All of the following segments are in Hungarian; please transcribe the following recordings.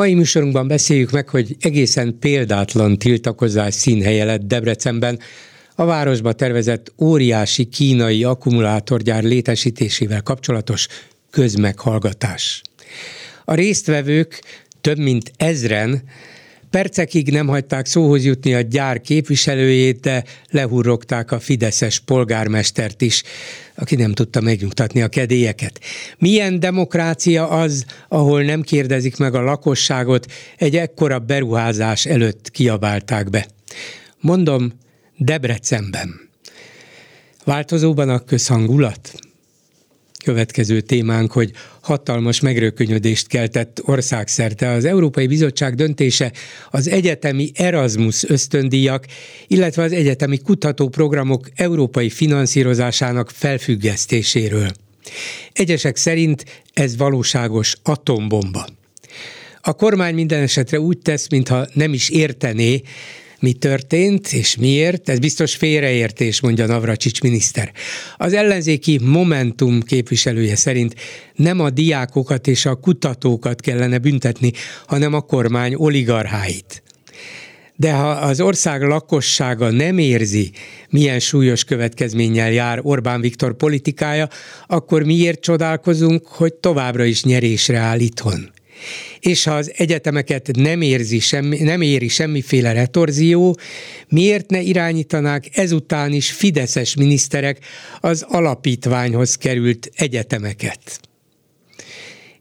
Mai műsorunkban beszéljük meg, hogy egészen példátlan tiltakozás színhelye lett Debrecenben, a városba tervezett óriási kínai akkumulátorgyár létesítésével kapcsolatos közmeghallgatás. A résztvevők több mint ezren Percekig nem hagyták szóhoz jutni a gyár képviselőjét, de lehurrogták a fideszes polgármestert is, aki nem tudta megnyugtatni a kedélyeket. Milyen demokrácia az, ahol nem kérdezik meg a lakosságot, egy ekkora beruházás előtt kiabálták be. Mondom, Debrecenben. Változóban a közhangulat? Következő témánk, hogy hatalmas megrökönyödést keltett országszerte az Európai Bizottság döntése az egyetemi Erasmus ösztöndíjak, illetve az egyetemi kutatóprogramok európai finanszírozásának felfüggesztéséről. Egyesek szerint ez valóságos atombomba. A kormány minden esetre úgy tesz, mintha nem is értené, mi történt és miért, ez biztos félreértés, mondja Navracsics miniszter. Az ellenzéki Momentum képviselője szerint nem a diákokat és a kutatókat kellene büntetni, hanem a kormány oligarháit. De ha az ország lakossága nem érzi, milyen súlyos következménnyel jár Orbán Viktor politikája, akkor miért csodálkozunk, hogy továbbra is nyerésre áll itthon? És ha az egyetemeket nem, érzi semmi, nem éri semmiféle retorzió, miért ne irányítanák ezután is fideszes miniszterek az alapítványhoz került egyetemeket?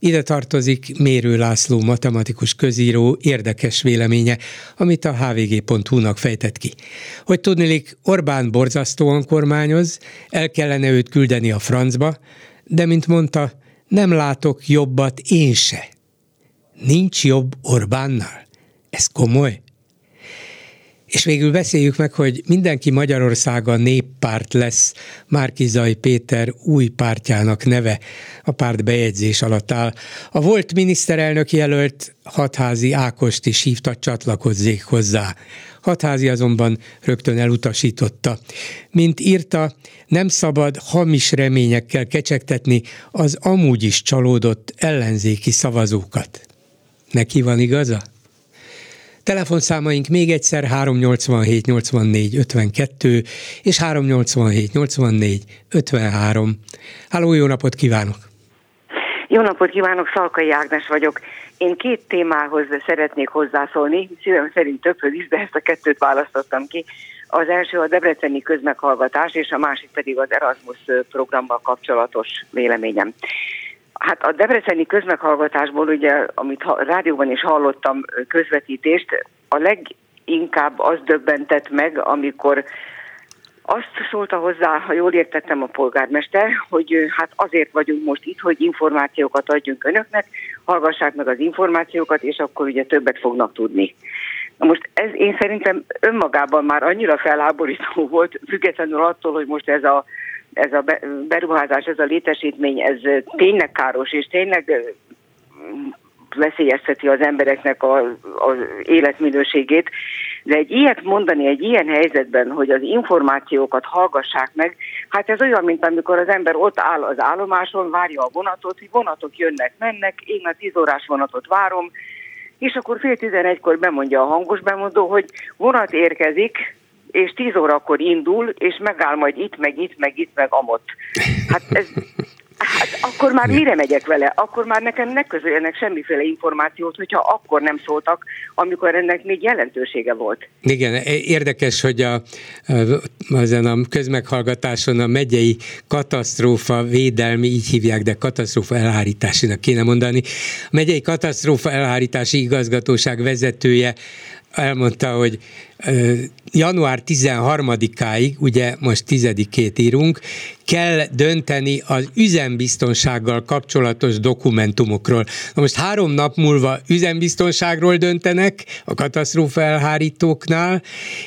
Ide tartozik Mérő László matematikus közíró érdekes véleménye, amit a hvg.hu-nak fejtett ki. Hogy tudnilik, Orbán borzasztóan kormányoz, el kellene őt küldeni a francba, de mint mondta, nem látok jobbat én se. Nincs jobb Orbánnal? Ez komoly? És végül beszéljük meg, hogy mindenki Magyarországa néppárt lesz. Márkizai Péter új pártjának neve a párt bejegyzés alatt áll. A volt miniszterelnök jelölt Hatházi Ákost is hívta csatlakozzék hozzá. Hatházi azonban rögtön elutasította. Mint írta, nem szabad hamis reményekkel kecsegtetni az amúgy is csalódott ellenzéki szavazókat. Neki van igaza? Telefonszámaink még egyszer 387 84 52 és 387 84 53. Háló, jó napot kívánok! Jó napot kívánok, Szalkai Ágnes vagyok. Én két témához szeretnék hozzászólni, szívem szerint többhöz is, de ezt a kettőt választottam ki. Az első a Debreceni közmeghallgatás, és a másik pedig az Erasmus programmal kapcsolatos véleményem. Hát a debreceni közmeghallgatásból, ugye, amit rádióban is hallottam közvetítést, a leginkább az döbbentett meg, amikor azt szólta hozzá, ha jól értettem a polgármester, hogy hát azért vagyunk most itt, hogy információkat adjunk önöknek, hallgassák meg az információkat, és akkor ugye többet fognak tudni. Na most ez én szerintem önmagában már annyira felháborító volt, függetlenül attól, hogy most ez a ez a beruházás, ez a létesítmény, ez tényleg káros, és tényleg veszélyezteti az embereknek az életminőségét. De egy ilyet mondani egy ilyen helyzetben, hogy az információkat hallgassák meg, hát ez olyan, mint amikor az ember ott áll az állomáson, várja a vonatot, hogy vonatok jönnek, mennek, én a tíz órás vonatot várom, és akkor fél tizenegykor bemondja a hangos bemondó, hogy vonat érkezik, és 10 órakor indul, és megáll majd itt, meg itt, meg itt, meg amott. Hát ez, Hát akkor már mire megyek vele? Akkor már nekem ne közöljenek semmiféle információt, hogyha akkor nem szóltak, amikor ennek még jelentősége volt. Igen, érdekes, hogy a, ezen a közmeghallgatáson a megyei katasztrófa védelmi, így hívják, de katasztrófa elhárításinak kéne mondani, a megyei katasztrófa elhárítási igazgatóság vezetője elmondta, hogy január 13-áig, ugye most 10-ét írunk, kell dönteni az üzembiztonsággal kapcsolatos dokumentumokról. Na most három nap múlva üzembiztonságról döntenek a katasztrófa elhárítóknál,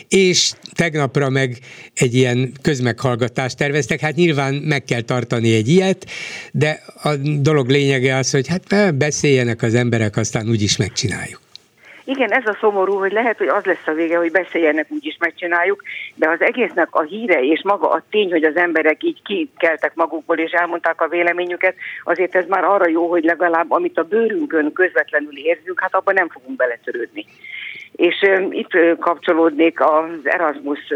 és tegnapra meg egy ilyen közmeghallgatást terveztek. Hát nyilván meg kell tartani egy ilyet, de a dolog lényege az, hogy hát beszéljenek az emberek, aztán úgyis megcsináljuk. Igen, ez a szomorú, hogy lehet, hogy az lesz a vége, hogy beszéljenek, úgyis megcsináljuk, de az egésznek a híre és maga a tény, hogy az emberek így kikeltek magukból és elmondták a véleményüket, azért ez már arra jó, hogy legalább amit a bőrünkön közvetlenül érzünk, hát abban nem fogunk beletörődni. És uh, itt uh, kapcsolódnék az Erasmus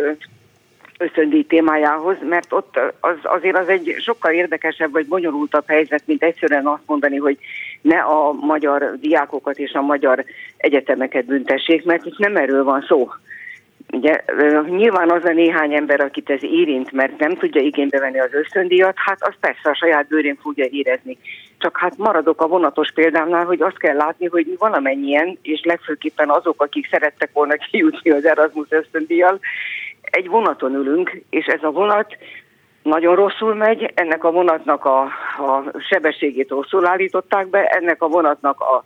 ösztöndíj témájához, mert ott az, azért az egy sokkal érdekesebb vagy bonyolultabb helyzet, mint egyszerűen azt mondani, hogy ne a magyar diákokat és a magyar egyetemeket büntessék, mert itt nem erről van szó. Ugye, nyilván az a néhány ember, akit ez érint, mert nem tudja igénybe venni az ösztöndíjat, hát az persze a saját bőrén fogja érezni. Csak hát maradok a vonatos példámnál, hogy azt kell látni, hogy valamennyien, és legfőképpen azok, akik szerettek volna kijutni az Erasmus ösztöndíjjal, egy vonaton ülünk, és ez a vonat nagyon rosszul megy, ennek a vonatnak a, a sebességét rosszul állították be, ennek a vonatnak a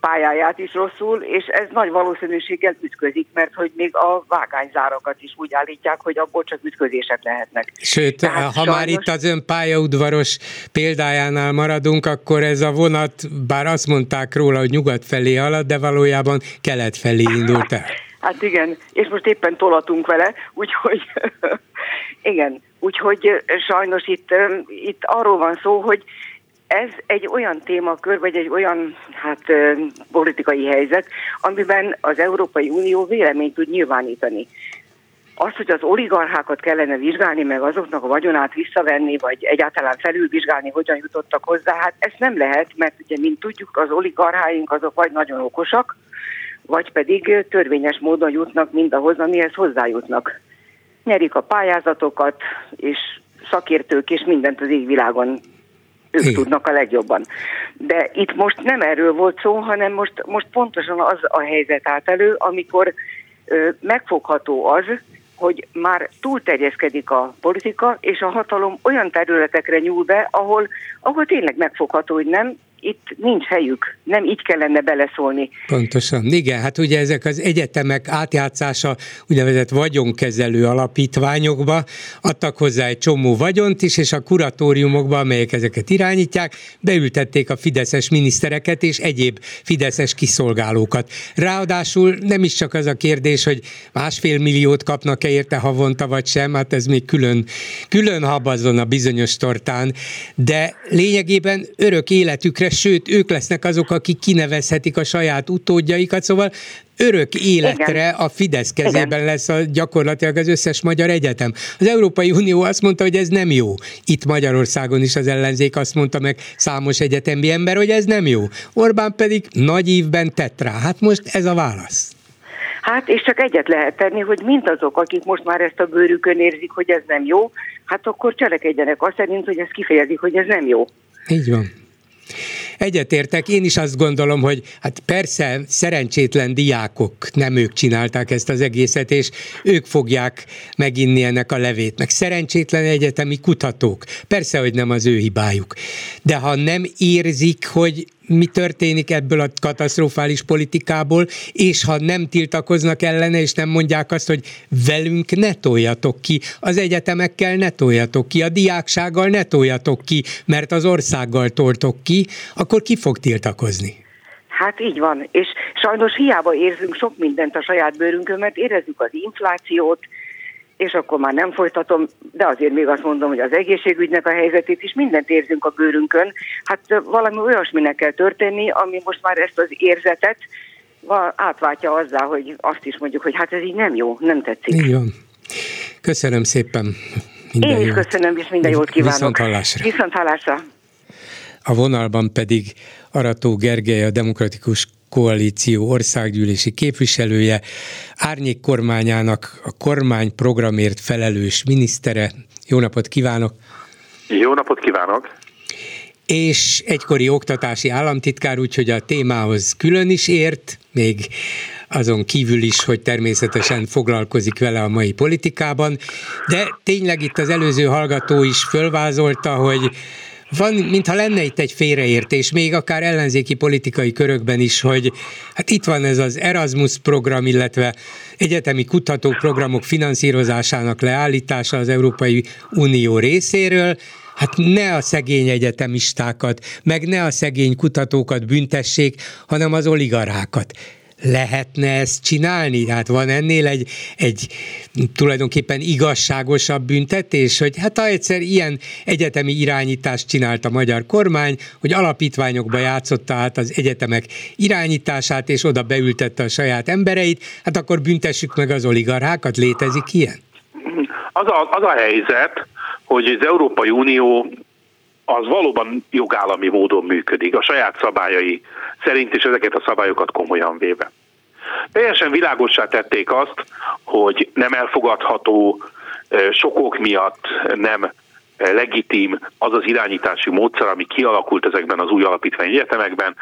pályáját is rosszul, és ez nagy valószínűséggel ütközik, mert hogy még a vágányzárakat is úgy állítják, hogy abból csak ütközések lehetnek. Sőt, Tehát ha sajnos... már itt az ön pályaudvaros példájánál maradunk, akkor ez a vonat, bár azt mondták róla, hogy nyugat felé halad, de valójában kelet felé indult el. Hát igen, és most éppen tolatunk vele, úgyhogy igen, úgyhogy sajnos itt, itt arról van szó, hogy ez egy olyan témakör, vagy egy olyan hát, politikai helyzet, amiben az Európai Unió véleményt tud nyilvánítani. Azt, hogy az oligarchákat kellene vizsgálni, meg azoknak a vagyonát visszavenni, vagy egyáltalán felülvizsgálni, hogyan jutottak hozzá, hát ezt nem lehet, mert ugye, mint tudjuk, az oligarcháink azok vagy nagyon okosak, vagy pedig törvényes módon jutnak mindahhoz, amihez hozzájutnak. Nyerik a pályázatokat, és szakértők, és mindent az égvilágon ők Igen. tudnak a legjobban. De itt most nem erről volt szó, hanem most, most pontosan az a helyzet állt elő, amikor ö, megfogható az, hogy már túlterjeszkedik a politika, és a hatalom olyan területekre nyúl be, ahol, ahol tényleg megfogható, hogy nem, itt nincs helyük, nem így kellene beleszólni. Pontosan, igen, hát ugye ezek az egyetemek átjátszása úgynevezett vagyonkezelő alapítványokba adtak hozzá egy csomó vagyont is, és a kuratóriumokba, amelyek ezeket irányítják, beültették a fideszes minisztereket és egyéb fideszes kiszolgálókat. Ráadásul nem is csak az a kérdés, hogy másfél milliót kapnak-e érte havonta vagy sem, hát ez még külön, külön habazon a bizonyos tortán, de lényegében örök életükre sőt, ők lesznek azok, akik kinevezhetik a saját utódjaikat, szóval örök életre Igen. a Fidesz kezében Igen. lesz a, gyakorlatilag az összes magyar egyetem. Az Európai Unió azt mondta, hogy ez nem jó. Itt Magyarországon is az ellenzék azt mondta meg számos egyetemi ember, hogy ez nem jó. Orbán pedig nagy ívben tett rá. Hát most ez a válasz. Hát, és csak egyet lehet tenni, hogy azok, akik most már ezt a bőrükön érzik, hogy ez nem jó, hát akkor cselekedjenek azt szerint, hogy ez kifejezik, hogy ez nem jó. Így van. Egyetértek, én is azt gondolom, hogy hát persze szerencsétlen diákok, nem ők csinálták ezt az egészet, és ők fogják meginni ennek a levét, meg szerencsétlen egyetemi kutatók. Persze, hogy nem az ő hibájuk. De ha nem érzik, hogy mi történik ebből a katasztrofális politikából, és ha nem tiltakoznak ellene, és nem mondják azt, hogy velünk ne toljatok ki, az egyetemekkel ne toljatok ki, a diáksággal ne toljatok ki, mert az országgal toltok ki, akkor ki fog tiltakozni? Hát így van, és sajnos hiába érzünk sok mindent a saját bőrünkön, mert érezzük az inflációt, és akkor már nem folytatom, de azért még azt mondom, hogy az egészségügynek a helyzetét is mindent érzünk a bőrünkön. Hát valami olyasminek kell történni, ami most már ezt az érzetet átváltja azzá, hogy azt is mondjuk, hogy hát ez így nem jó, nem tetszik. Így van. Köszönöm szépen. Minden Én is jót. köszönöm, és minden jót kívánok. Viszont hallásra. Viszont hallásra. A vonalban pedig Arató Gergely, a Demokratikus koalíció országgyűlési képviselője, árnyék kormányának a kormány programért felelős minisztere. Jó napot kívánok! Jó napot kívánok! És egykori oktatási államtitkár, úgyhogy a témához külön is ért, még azon kívül is, hogy természetesen foglalkozik vele a mai politikában, de tényleg itt az előző hallgató is fölvázolta, hogy van, mintha lenne itt egy félreértés, még akár ellenzéki politikai körökben is, hogy hát itt van ez az Erasmus program, illetve egyetemi kutatóprogramok finanszírozásának leállítása az Európai Unió részéről, hát ne a szegény egyetemistákat, meg ne a szegény kutatókat büntessék, hanem az oligarákat lehetne ezt csinálni? Hát van ennél egy, egy tulajdonképpen igazságosabb büntetés, hogy hát ha egyszer ilyen egyetemi irányítást csinált a magyar kormány, hogy alapítványokba játszotta át az egyetemek irányítását, és oda beültette a saját embereit, hát akkor büntessük meg az oligarchákat, létezik ilyen? Az a, az a helyzet, hogy az Európai Unió az valóban jogállami módon működik, a saját szabályai szerint, és ezeket a szabályokat komolyan véve. Teljesen világossá tették azt, hogy nem elfogadható, sokok miatt nem legitim az az irányítási módszer, ami kialakult ezekben az új alapítvány egyetemekben,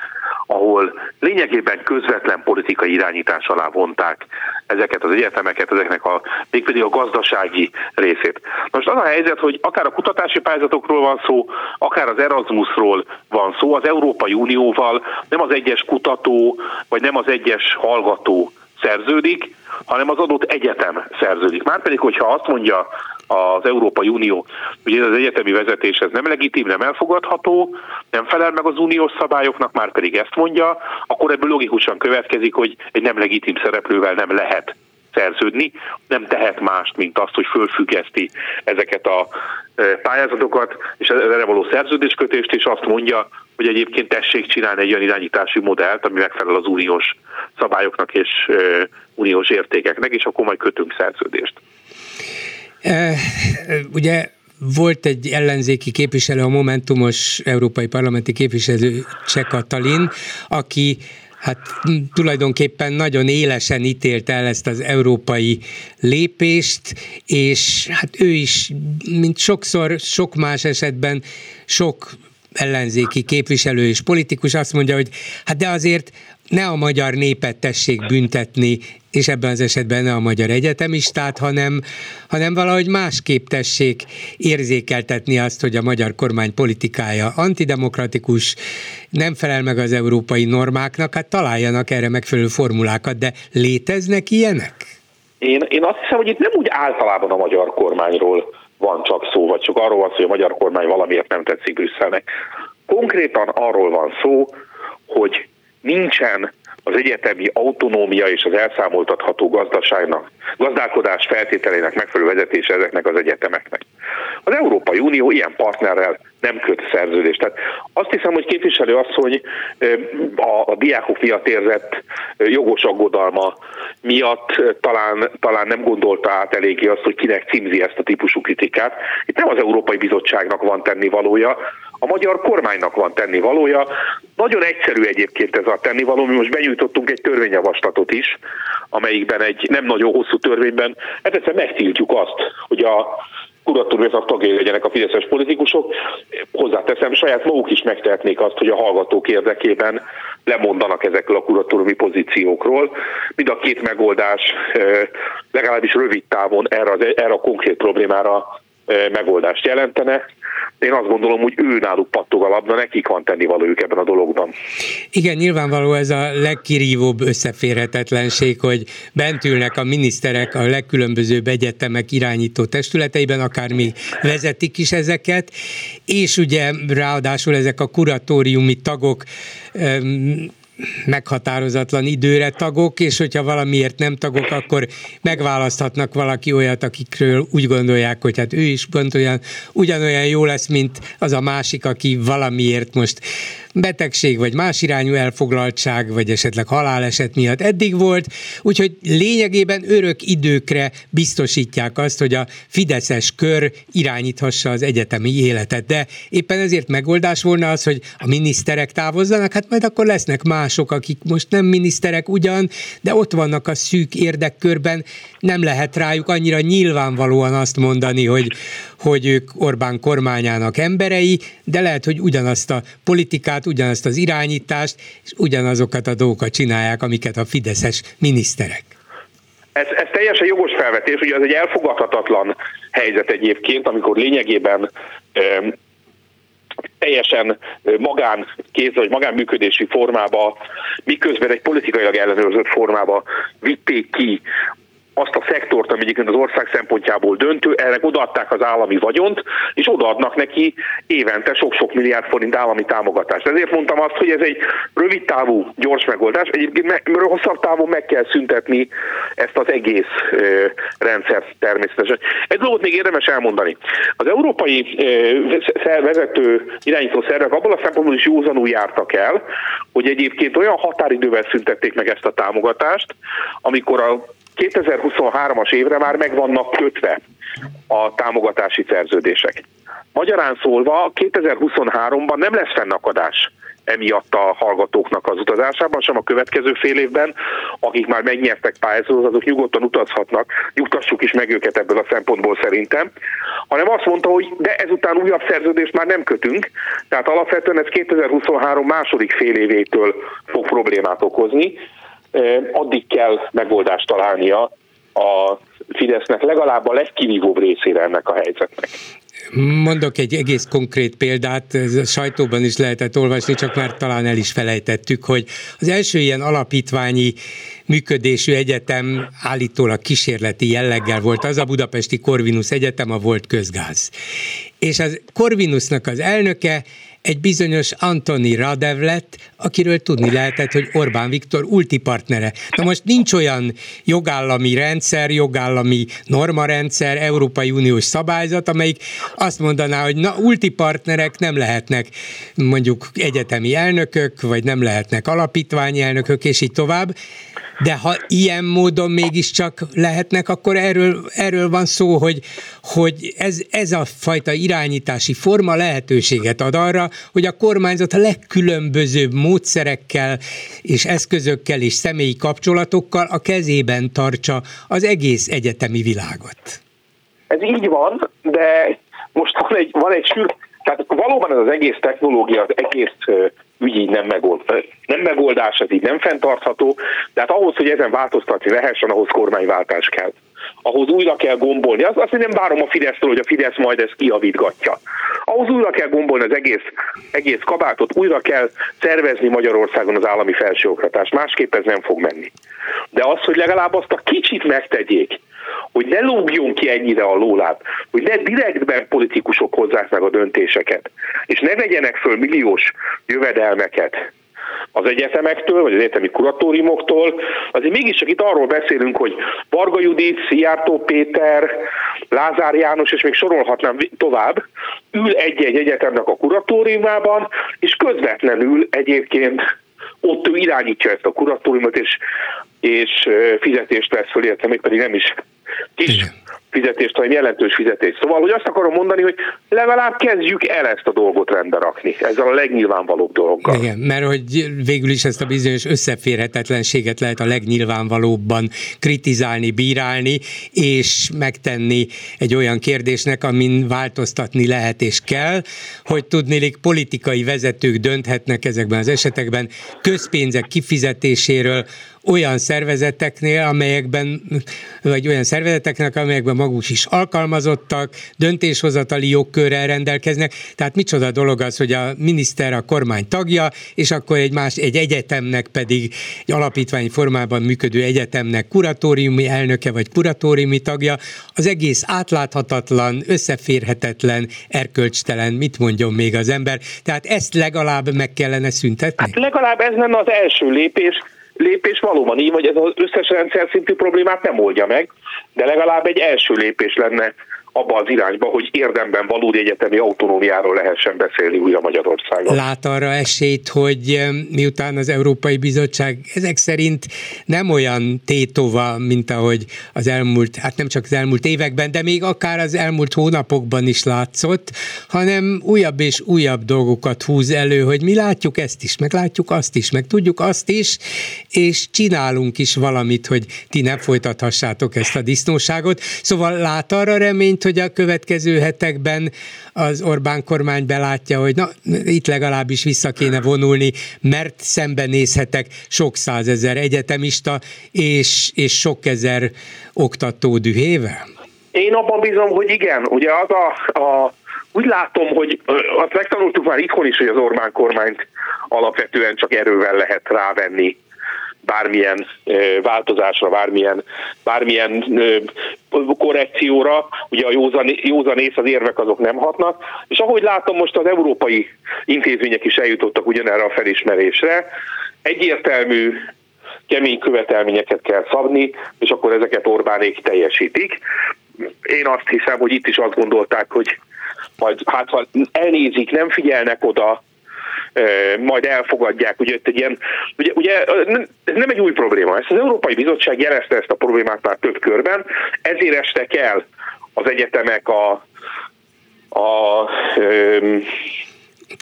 ahol lényegében közvetlen politikai irányítás alá vonták ezeket az egyetemeket, ezeknek a, mégpedig a gazdasági részét. Most az a helyzet, hogy akár a kutatási pályázatokról van szó, akár az Erasmusról van szó, az Európai Unióval nem az egyes kutató, vagy nem az egyes hallgató szerződik, hanem az adott egyetem szerződik. Márpedig, hogyha azt mondja az Európai Unió, hogy ez az egyetemi vezetés ez nem legitim, nem elfogadható, nem felel meg az uniós szabályoknak, már pedig ezt mondja, akkor ebből logikusan következik, hogy egy nem legitim szereplővel nem lehet szerződni, nem tehet mást, mint azt, hogy fölfüggeszti ezeket a e, pályázatokat, és erre való szerződéskötést, és azt mondja, hogy egyébként tessék csinálni egy olyan irányítási modellt, ami megfelel az uniós szabályoknak és e, uniós értékeknek, és akkor majd kötünk szerződést. Ugye volt egy ellenzéki képviselő, a Momentumos európai parlamenti képviselő Cseh Katalin, aki hát tulajdonképpen nagyon élesen ítélt el ezt az európai lépést, és hát ő is, mint sokszor, sok más esetben, sok ellenzéki képviselő és politikus azt mondja, hogy hát de azért ne a magyar népet tessék büntetni, és ebben az esetben ne a magyar egyetemistát, hanem, hanem valahogy másképp tessék érzékeltetni azt, hogy a magyar kormány politikája antidemokratikus, nem felel meg az európai normáknak, hát találjanak erre megfelelő formulákat, de léteznek ilyenek? Én, én azt hiszem, hogy itt nem úgy általában a magyar kormányról van csak szó, vagy csak arról van szó, hogy a magyar kormány valamiért nem tetszik Brüsszelnek. Konkrétan arról van szó, hogy nincsen az egyetemi autonómia és az elszámoltatható gazdaságnak, gazdálkodás feltételének megfelelő vezetése ezeknek az egyetemeknek. Az Európai Unió ilyen partnerrel nem köt szerződést. Tehát azt hiszem, hogy képviselő hogy a, a diákok miatt érzett jogos aggodalma miatt talán, talán nem gondolta át eléggé azt, hogy kinek címzi ezt a típusú kritikát. Itt nem az Európai Bizottságnak van tennivalója, a magyar kormánynak van tennivalója. Nagyon egyszerű egyébként ez a tennivaló, mi most benyújtottunk egy törvényjavaslatot is, amelyikben egy nem nagyon hosszú törvényben, hát egyszerűen megtiltjuk azt, hogy a kuratóriumnak tagjai legyenek a fideszes politikusok. Hozzáteszem, saját maguk is megtehetnék azt, hogy a hallgatók érdekében lemondanak ezekről a kuratóriumi pozíciókról. Mind a két megoldás legalábbis rövid távon erre, erre a konkrét problémára megoldást jelentene. Én azt gondolom, hogy ő náluk pattog a labda, nekik van tennivalójuk ebben a dologban. Igen, nyilvánvaló ez a legkirívóbb összeférhetetlenség, hogy bent ülnek a miniszterek a legkülönbözőbb egyetemek irányító testületeiben, akár még vezetik is ezeket, és ugye ráadásul ezek a kuratóriumi tagok meghatározatlan időre tagok, és hogyha valamiért nem tagok, akkor megválaszthatnak valaki olyat, akikről úgy gondolják, hogy hát ő is pont olyan, ugyanolyan jó lesz, mint az a másik, aki valamiért most betegség, vagy más irányú elfoglaltság, vagy esetleg haláleset miatt eddig volt, úgyhogy lényegében örök időkre biztosítják azt, hogy a Fideszes kör irányíthassa az egyetemi életet. De éppen ezért megoldás volna az, hogy a miniszterek távozzanak, hát majd akkor lesznek mások, akik most nem miniszterek ugyan, de ott vannak a szűk érdekkörben, nem lehet rájuk annyira nyilvánvalóan azt mondani, hogy, hogy ők Orbán kormányának emberei, de lehet, hogy ugyanazt a politikát ugyanazt az irányítást, és ugyanazokat a dolgokat csinálják, amiket a fideszes miniszterek. Ez, ez teljesen jogos felvetés, ugye ez egy elfogadhatatlan helyzet egyébként, amikor lényegében teljesen magán kéz vagy magánműködési formába, miközben egy politikailag ellenőrzött formába vitték ki azt a szektort, ami egyébként az ország szempontjából döntő, ennek odaadták az állami vagyont, és odaadnak neki évente sok-sok milliárd forint állami támogatást. Ezért mondtam azt, hogy ez egy rövid távú, gyors megoldás. Egyébként hosszabb távon meg kell szüntetni ezt az egész ö, rendszert természetesen. Egy dolgot még érdemes elmondani. Az európai ö, vezető irányító szervek abból a szempontból is józanul jártak el, hogy egyébként olyan határidővel szüntették meg ezt a támogatást, amikor a 2023-as évre már meg vannak kötve a támogatási szerződések. Magyarán szólva 2023-ban nem lesz fennakadás emiatt a hallgatóknak az utazásában, sem a következő fél évben, akik már megnyertek pályázatot, azok nyugodtan utazhatnak, nyugtassuk is meg őket ebből a szempontból szerintem, hanem azt mondta, hogy de ezután újabb szerződést már nem kötünk, tehát alapvetően ez 2023 második fél évétől fog problémát okozni, addig kell megoldást találnia a Fidesznek legalább a legkivívóbb részére ennek a helyzetnek. Mondok egy egész konkrét példát, ez a sajtóban is lehetett olvasni, csak már talán el is felejtettük, hogy az első ilyen alapítványi működésű egyetem állítólag kísérleti jelleggel volt az a Budapesti Corvinus Egyetem, a volt közgáz. És az Corvinusnak az elnöke egy bizonyos Antoni Radev lett, akiről tudni lehetett, hogy Orbán Viktor ultipartnere. Na most nincs olyan jogállami rendszer, jogállami normarendszer, Európai Uniós szabályzat, amelyik azt mondaná, hogy na, ultipartnerek nem lehetnek mondjuk egyetemi elnökök, vagy nem lehetnek alapítványi elnökök, és így tovább. De ha ilyen módon mégiscsak lehetnek, akkor erről, erről van szó, hogy, hogy ez, ez a fajta irányítási forma lehetőséget ad arra, hogy a kormányzat a legkülönbözőbb módszerekkel és eszközökkel és személyi kapcsolatokkal a kezében tartsa az egész egyetemi világot. Ez így van, de most van egy, van egy sűr, tehát valóban ez az egész technológia, az egész ügy így nem, megold, nem megoldás, ez így nem fenntartható, tehát ahhoz, hogy ezen változtatni lehessen, ahhoz kormányváltás kell. Ahhoz újra kell gombolni. Az, azt nem várom a Fidesztől, hogy a Fidesz majd ezt kiavítgatja. Ahhoz újra kell gombolni az egész, egész kabátot, újra kell szervezni Magyarországon az állami felsőoktatást. Másképp ez nem fog menni. De az, hogy legalább azt a kicsit megtegyék, hogy ne lógjon ki ennyire a lóláb, hogy ne direktben politikusok hozzák meg a döntéseket, és ne vegyenek föl milliós jövedelmeket az egyetemektől, vagy az egyetemi kuratóriumoktól, azért mégiscsak itt arról beszélünk, hogy Varga Judit, Szijjártó Péter, Lázár János, és még sorolhatnám tovább, ül egy-egy egyetemnek a kuratóriumában, és közvetlenül egyébként ott ő irányítja ezt a kuratóriumot, és, és fizetést vesz föl, érte, még pedig nem is kis Igen. fizetést, hanem jelentős fizetést. Szóval, hogy azt akarom mondani, hogy legalább kezdjük el ezt a dolgot rendbe rakni, ezzel a legnyilvánvalóbb dologgal. Igen, mert hogy végül is ezt a bizonyos összeférhetetlenséget lehet a legnyilvánvalóbban kritizálni, bírálni, és megtenni egy olyan kérdésnek, amin változtatni lehet és kell, hogy tudnélik politikai vezetők dönthetnek ezekben az esetekben közpénzek kifizetéséről, olyan szervezeteknél, amelyekben, vagy olyan szervezeteknek, amelyekben maguk is alkalmazottak, döntéshozatali jogkörrel rendelkeznek. Tehát micsoda dolog az, hogy a miniszter a kormány tagja, és akkor egy más, egy egyetemnek pedig, egy alapítvány formában működő egyetemnek kuratóriumi elnöke vagy kuratóriumi tagja, az egész átláthatatlan, összeférhetetlen, erkölcstelen, mit mondjon még az ember. Tehát ezt legalább meg kellene szüntetni? Hát legalább ez lenne az első lépés, lépés valóban így, vagy ez az összes rendszer szintű problémát nem oldja meg, de legalább egy első lépés lenne abba az irányba, hogy érdemben valódi egyetemi autonómiáról lehessen beszélni újra Magyarországon. Lát arra esélyt, hogy miután az Európai Bizottság ezek szerint nem olyan tétova, mint ahogy az elmúlt, hát nem csak az elmúlt években, de még akár az elmúlt hónapokban is látszott, hanem újabb és újabb dolgokat húz elő, hogy mi látjuk ezt is, meg látjuk azt is, meg tudjuk azt is, és csinálunk is valamit, hogy ti nem folytathassátok ezt a disznóságot. Szóval lát arra reményt, hogy a következő hetekben az Orbán kormány belátja, hogy na, itt legalábbis vissza kéne vonulni, mert szembenézhetek sok százezer egyetemista és, és sok ezer oktató dühével? Én abban bízom, hogy igen. Ugye az a, a úgy látom, hogy azt megtanultuk már itthon is, hogy az Orbán kormányt alapvetően csak erővel lehet rávenni bármilyen változásra, bármilyen, bármilyen korrekcióra, ugye a józan, józan ész, az érvek azok nem hatnak, és ahogy látom most az európai intézmények is eljutottak ugyanerre a felismerésre, egyértelmű kemény követelményeket kell szabni, és akkor ezeket Orbánék teljesítik. Én azt hiszem, hogy itt is azt gondolták, hogy majd hát ha elnézik, nem figyelnek oda, majd elfogadják, ugye egy ilyen, ugye, ugye ez nem egy új probléma, ezt az Európai Bizottság jelezte ezt a problémát már több körben, ezért estek el az egyetemek a, a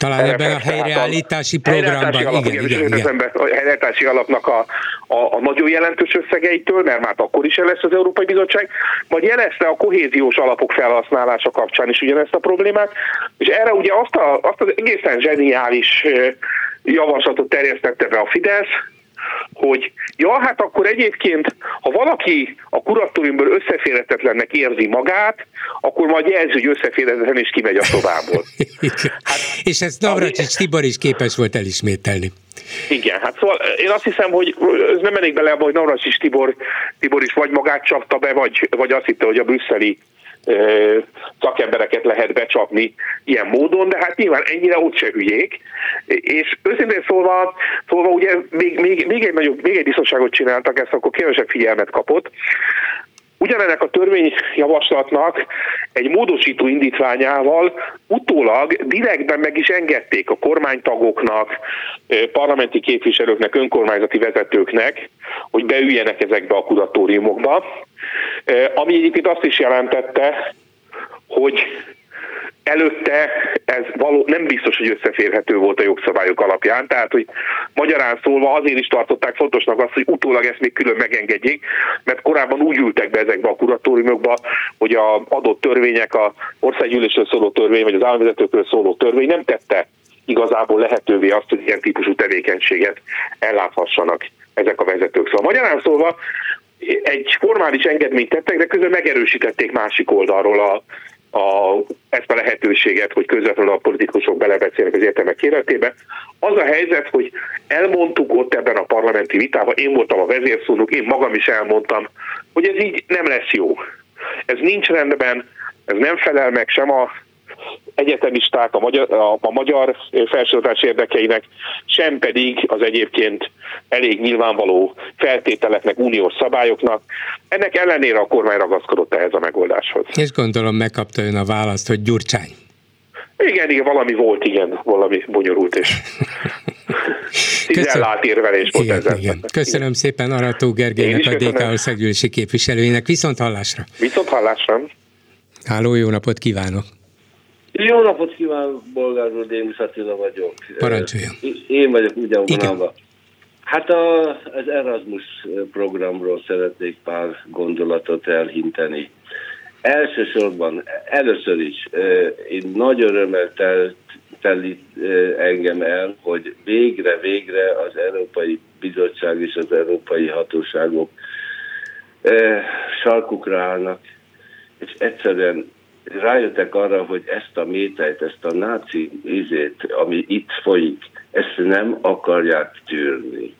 talán ebben a helyreállítási programban. Helyreállítási igen, igen, igen, igen. A helyreállítási alapnak a, a, a nagyon jelentős összegeitől, mert már akkor is jelezte az Európai Bizottság, majd jelezte a kohéziós alapok felhasználása kapcsán is ugyanezt a problémát, és erre ugye azt, a, azt az egészen zseniális javaslatot terjesztette be a Fidesz, hogy ja, hát akkor egyébként, ha valaki a kuratóriumból összeférhetetlennek érzi magát, akkor majd jelzi, hogy összeférhetetlen és kimegy a szobából. Hát, és ezt Navracsics Tibor is képes volt elismételni. Igen, hát szóval én azt hiszem, hogy ez nem mennék bele abba, hogy Navracsics Tibor, Tibor is vagy magát csapta be, vagy, vagy azt hitte, hogy a brüsszeli szakembereket lehet becsapni ilyen módon, de hát nyilván ennyire ott se hülyék. És őszintén szólva, szólva ugye még, még, még egy nagyobb, még egy biztonságot csináltak, ezt akkor kevesebb figyelmet kapott. Ugyanennek a törvényjavaslatnak egy módosító indítványával utólag direktben meg is engedték a kormánytagoknak, parlamenti képviselőknek, önkormányzati vezetőknek, hogy beüljenek ezekbe a kuratóriumokba, ami egyébként azt is jelentette, hogy előtte ez való, nem biztos, hogy összeférhető volt a jogszabályok alapján, tehát hogy magyarán szólva azért is tartották fontosnak azt, hogy utólag ezt még külön megengedjék, mert korábban úgy ültek be ezekbe a kuratóriumokba, hogy a adott törvények, a országgyűlésről szóló törvény, vagy az államvezetőkről szóló törvény nem tette igazából lehetővé azt, hogy ilyen típusú tevékenységet elláthassanak ezek a vezetők. Szóval magyarán szólva egy formális engedményt tettek, de közben megerősítették másik oldalról a, a, ezt a lehetőséget, hogy közvetlenül a politikusok belebeszélnek az értelmek életébe. Az a helyzet, hogy elmondtuk ott ebben a parlamenti vitában, én voltam a vezérszónok, én magam is elmondtam, hogy ez így nem lesz jó. Ez nincs rendben, ez nem felel meg sem a egyetemisták, a magyar, a, a magyar felsőoktatás érdekeinek, sem pedig az egyébként elég nyilvánvaló feltételeknek, uniós szabályoknak. Ennek ellenére a kormány ragaszkodott ehhez a megoldáshoz. És gondolom megkapta ön a választ, hogy Gyurcsány. Igen, igen, valami volt, igen, valami bonyolult és Köszönöm. érvelés volt igen. Igen. Köszönöm igen. szépen Arató Gergelynek, a DK országgyűlési képviselőjének. Viszont hallásra. Viszont hallásra. Háló, jó napot kívánok! Jó napot kívánok, Bolgár úr, Démus Attila vagyok. Parancsoljon. Én vagyok ugyanvonalva. Hát a, az Erasmus programról szeretnék pár gondolatot elhinteni. Elsősorban, először is, én nagy örömmel tel, telít engem el, hogy végre, végre az Európai Bizottság és az Európai Hatóságok sarkukra állnak, és egyszerűen rájöttek arra, hogy ezt a métejt, ezt a náci izét, ami itt folyik, ezt nem akarják tűrni.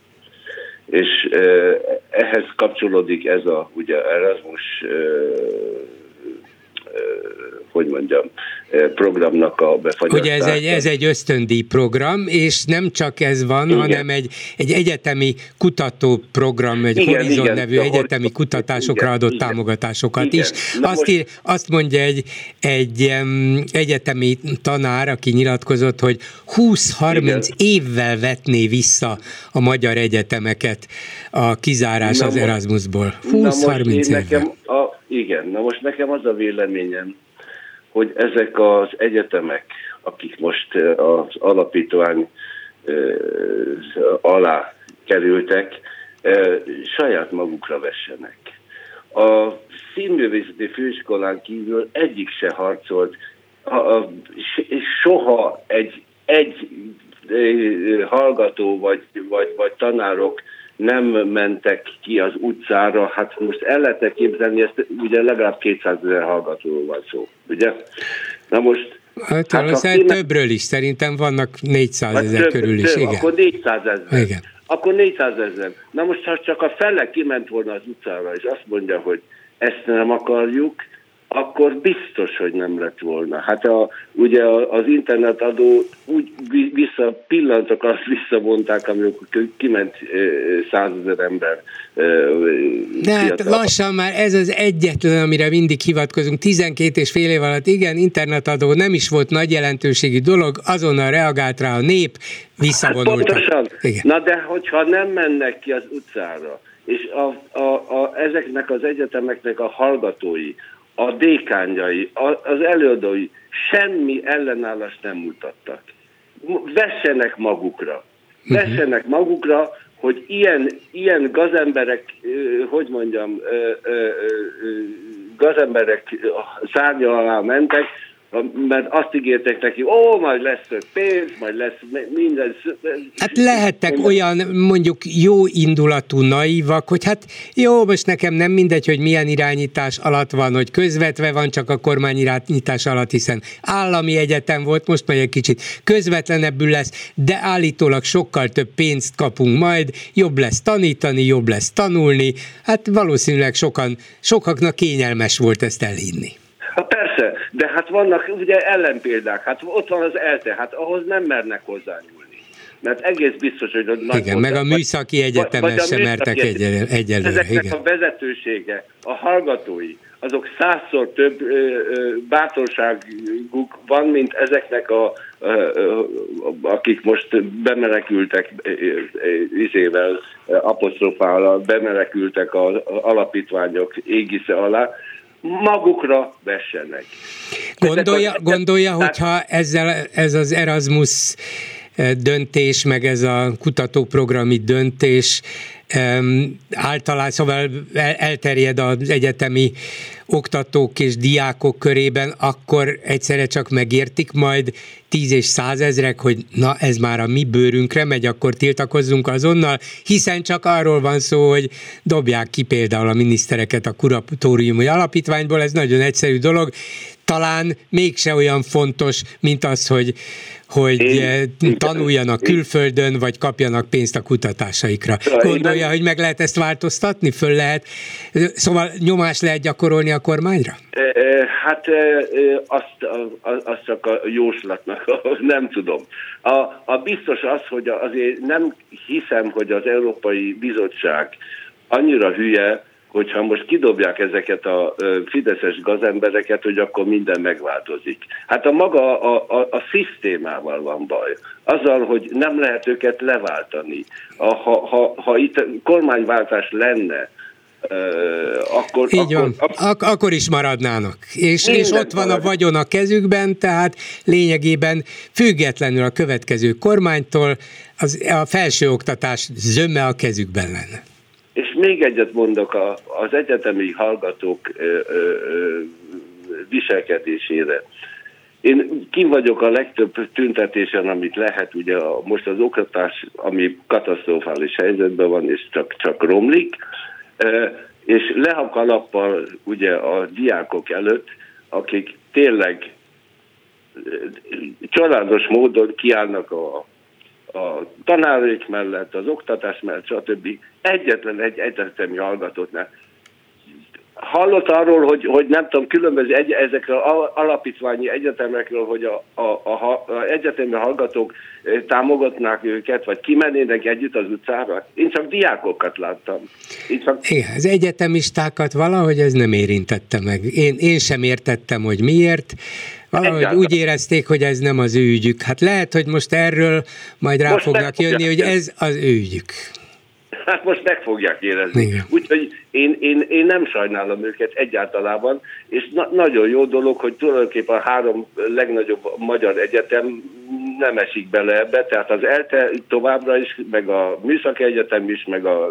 És ehhez kapcsolódik ez a ugye Erasmus hogy mondjam, programnak a befagyasztása. Ugye ez egy, ez egy ösztöndíj program, és nem csak ez van, igen. hanem egy, egy egyetemi kutatóprogram, egy igen, Horizon igen, nevű egyetemi hor... kutatásokra igen, adott igen, támogatásokat igen. is. azt, most... ír, azt mondja egy, egy um, egyetemi tanár, aki nyilatkozott, hogy 20-30 évvel vetné vissza a magyar egyetemeket a kizárás na az Erasmusból. 20-30 évvel. Nekem a, igen, na most nekem az a véleményem, hogy ezek az egyetemek, akik most az alapítvány alá kerültek, saját magukra vessenek. A színművészeti főiskolán kívül egyik se harcolt, soha egy, egy hallgató vagy, vagy, vagy tanárok nem mentek ki az utcára, hát most el lehet képzelni, ezt ugye legalább 200 ezer hallgatóról van szó, ugye? Na most Hát, hát valószínűleg kéne... többről is, szerintem vannak 400 hát ezer körül is. Több, igen. Akkor 400 ezer. Igen. Akkor 400 ezer. Na most, ha csak a fele kiment volna az utcára, és azt mondja, hogy ezt nem akarjuk, akkor biztos, hogy nem lett volna. Hát a, ugye az internetadó úgy vissza, pillantok azt visszavonták, amikor kiment százezer ember. De hát lassan már ez az egyetlen, amire mindig hivatkozunk, 12 és fél év alatt, igen, internetadó nem is volt nagy jelentőségi dolog, azonnal reagált rá a nép, visszavonultak. Hát pontosan. Igen. Na de hogyha nem mennek ki az utcára, és a, a, a, ezeknek az egyetemeknek a hallgatói, a dékányai, az előadói semmi ellenállást nem mutattak. Vessenek magukra. Mhm. Vessenek magukra, hogy ilyen, ilyen gazemberek, hogy mondjam, gazemberek szárnya alá mentek, mert azt ígértek neki, ó, majd lesz pénz, majd lesz minden. Hát lehettek olyan mondjuk jó indulatú naivak, hogy hát jó, most nekem nem mindegy, hogy milyen irányítás alatt van, hogy közvetve van csak a kormány irányítás alatt, hiszen állami egyetem volt, most majd egy kicsit közvetlenebbül lesz, de állítólag sokkal több pénzt kapunk majd, jobb lesz tanítani, jobb lesz tanulni, hát valószínűleg sokan, sokaknak kényelmes volt ezt elhinni. Hát persze, de hát vannak ugye ellenpéldák, hát ott van az ELTE, hát ahhoz nem mernek hozzányúlni. Mert egész biztos, hogy... Igen, hozzá, meg a műszaki egyetemen sem mertek egyelőre. Egyel, Ezeknek igen. a vezetősége, a hallgatói, azok százszor több ö, ö, bátorságuk van, mint ezeknek a, ö, ö, akik most bemenekültek izével, apostrofállal, bemenekültek az alapítványok égisze alá, magukra vessenek. Gondolja, gondolja hogyha ezzel ez az Erasmus eh, döntés, meg ez a kutatóprogrami döntés általában, szóval elterjed az egyetemi oktatók és diákok körében, akkor egyszerre csak megértik majd tíz és százezrek, hogy na ez már a mi bőrünkre megy, akkor tiltakozzunk azonnal, hiszen csak arról van szó, hogy dobják ki például a minisztereket a kuratóriumi alapítványból, ez nagyon egyszerű dolog, talán mégse olyan fontos, mint az, hogy hogy Én, tanuljanak külföldön, vagy kapjanak pénzt a kutatásaikra. Gondolja, hogy meg lehet ezt változtatni? Föl lehet? Szóval nyomás lehet gyakorolni a kormányra? Hát azt, azt csak a jóslatnak nem tudom. A, a biztos az, hogy azért nem hiszem, hogy az Európai Bizottság annyira hülye, hogyha most kidobják ezeket a fideszes gazembereket, hogy akkor minden megváltozik. Hát a maga a, a, a szisztémával van baj. Azzal, hogy nem lehet őket leváltani. A, ha, ha, ha itt kormányváltás lenne, akkor, Így akkor, van. Ak- Ak- akkor is maradnának. És, és ott van a vagyon a kezükben, tehát lényegében függetlenül a következő kormánytól az, a felsőoktatás zöme a kezükben lenne. És még egyet mondok a, az egyetemi hallgatók viselkedésére. Én kim vagyok a legtöbb tüntetésen, amit lehet, ugye most az oktatás, ami katasztrofális helyzetben van, és csak, csak romlik, és le a kalappal ugye a diákok előtt, akik tényleg családos módon kiállnak a a tanárék mellett, az oktatás mellett, stb. Egyetlen egy egyetemi hallgatót ne. Hallott arról, hogy, hogy nem tudom, különböző egy, ezekről alapítványi egyetemekről, hogy a, a, a, a egyetemi hallgatók támogatnák őket, vagy kimennének együtt az utcára? Én csak diákokat láttam. Én csak... Igen, az egyetemistákat valahogy ez nem érintette meg. Én, én sem értettem, hogy miért Valahogy Egyáltalán. úgy érezték, hogy ez nem az ő ügyük. Hát lehet, hogy most erről majd rá most fognak jönni, hogy ez az ő ügyük. Hát most meg fogják érezni. Úgyhogy én, én, én nem sajnálom őket egyáltalában, és na, nagyon jó dolog, hogy tulajdonképpen a három legnagyobb magyar egyetem nem esik bele ebbe, tehát az ELTE továbbra is, meg a Műszaki Egyetem is, meg a,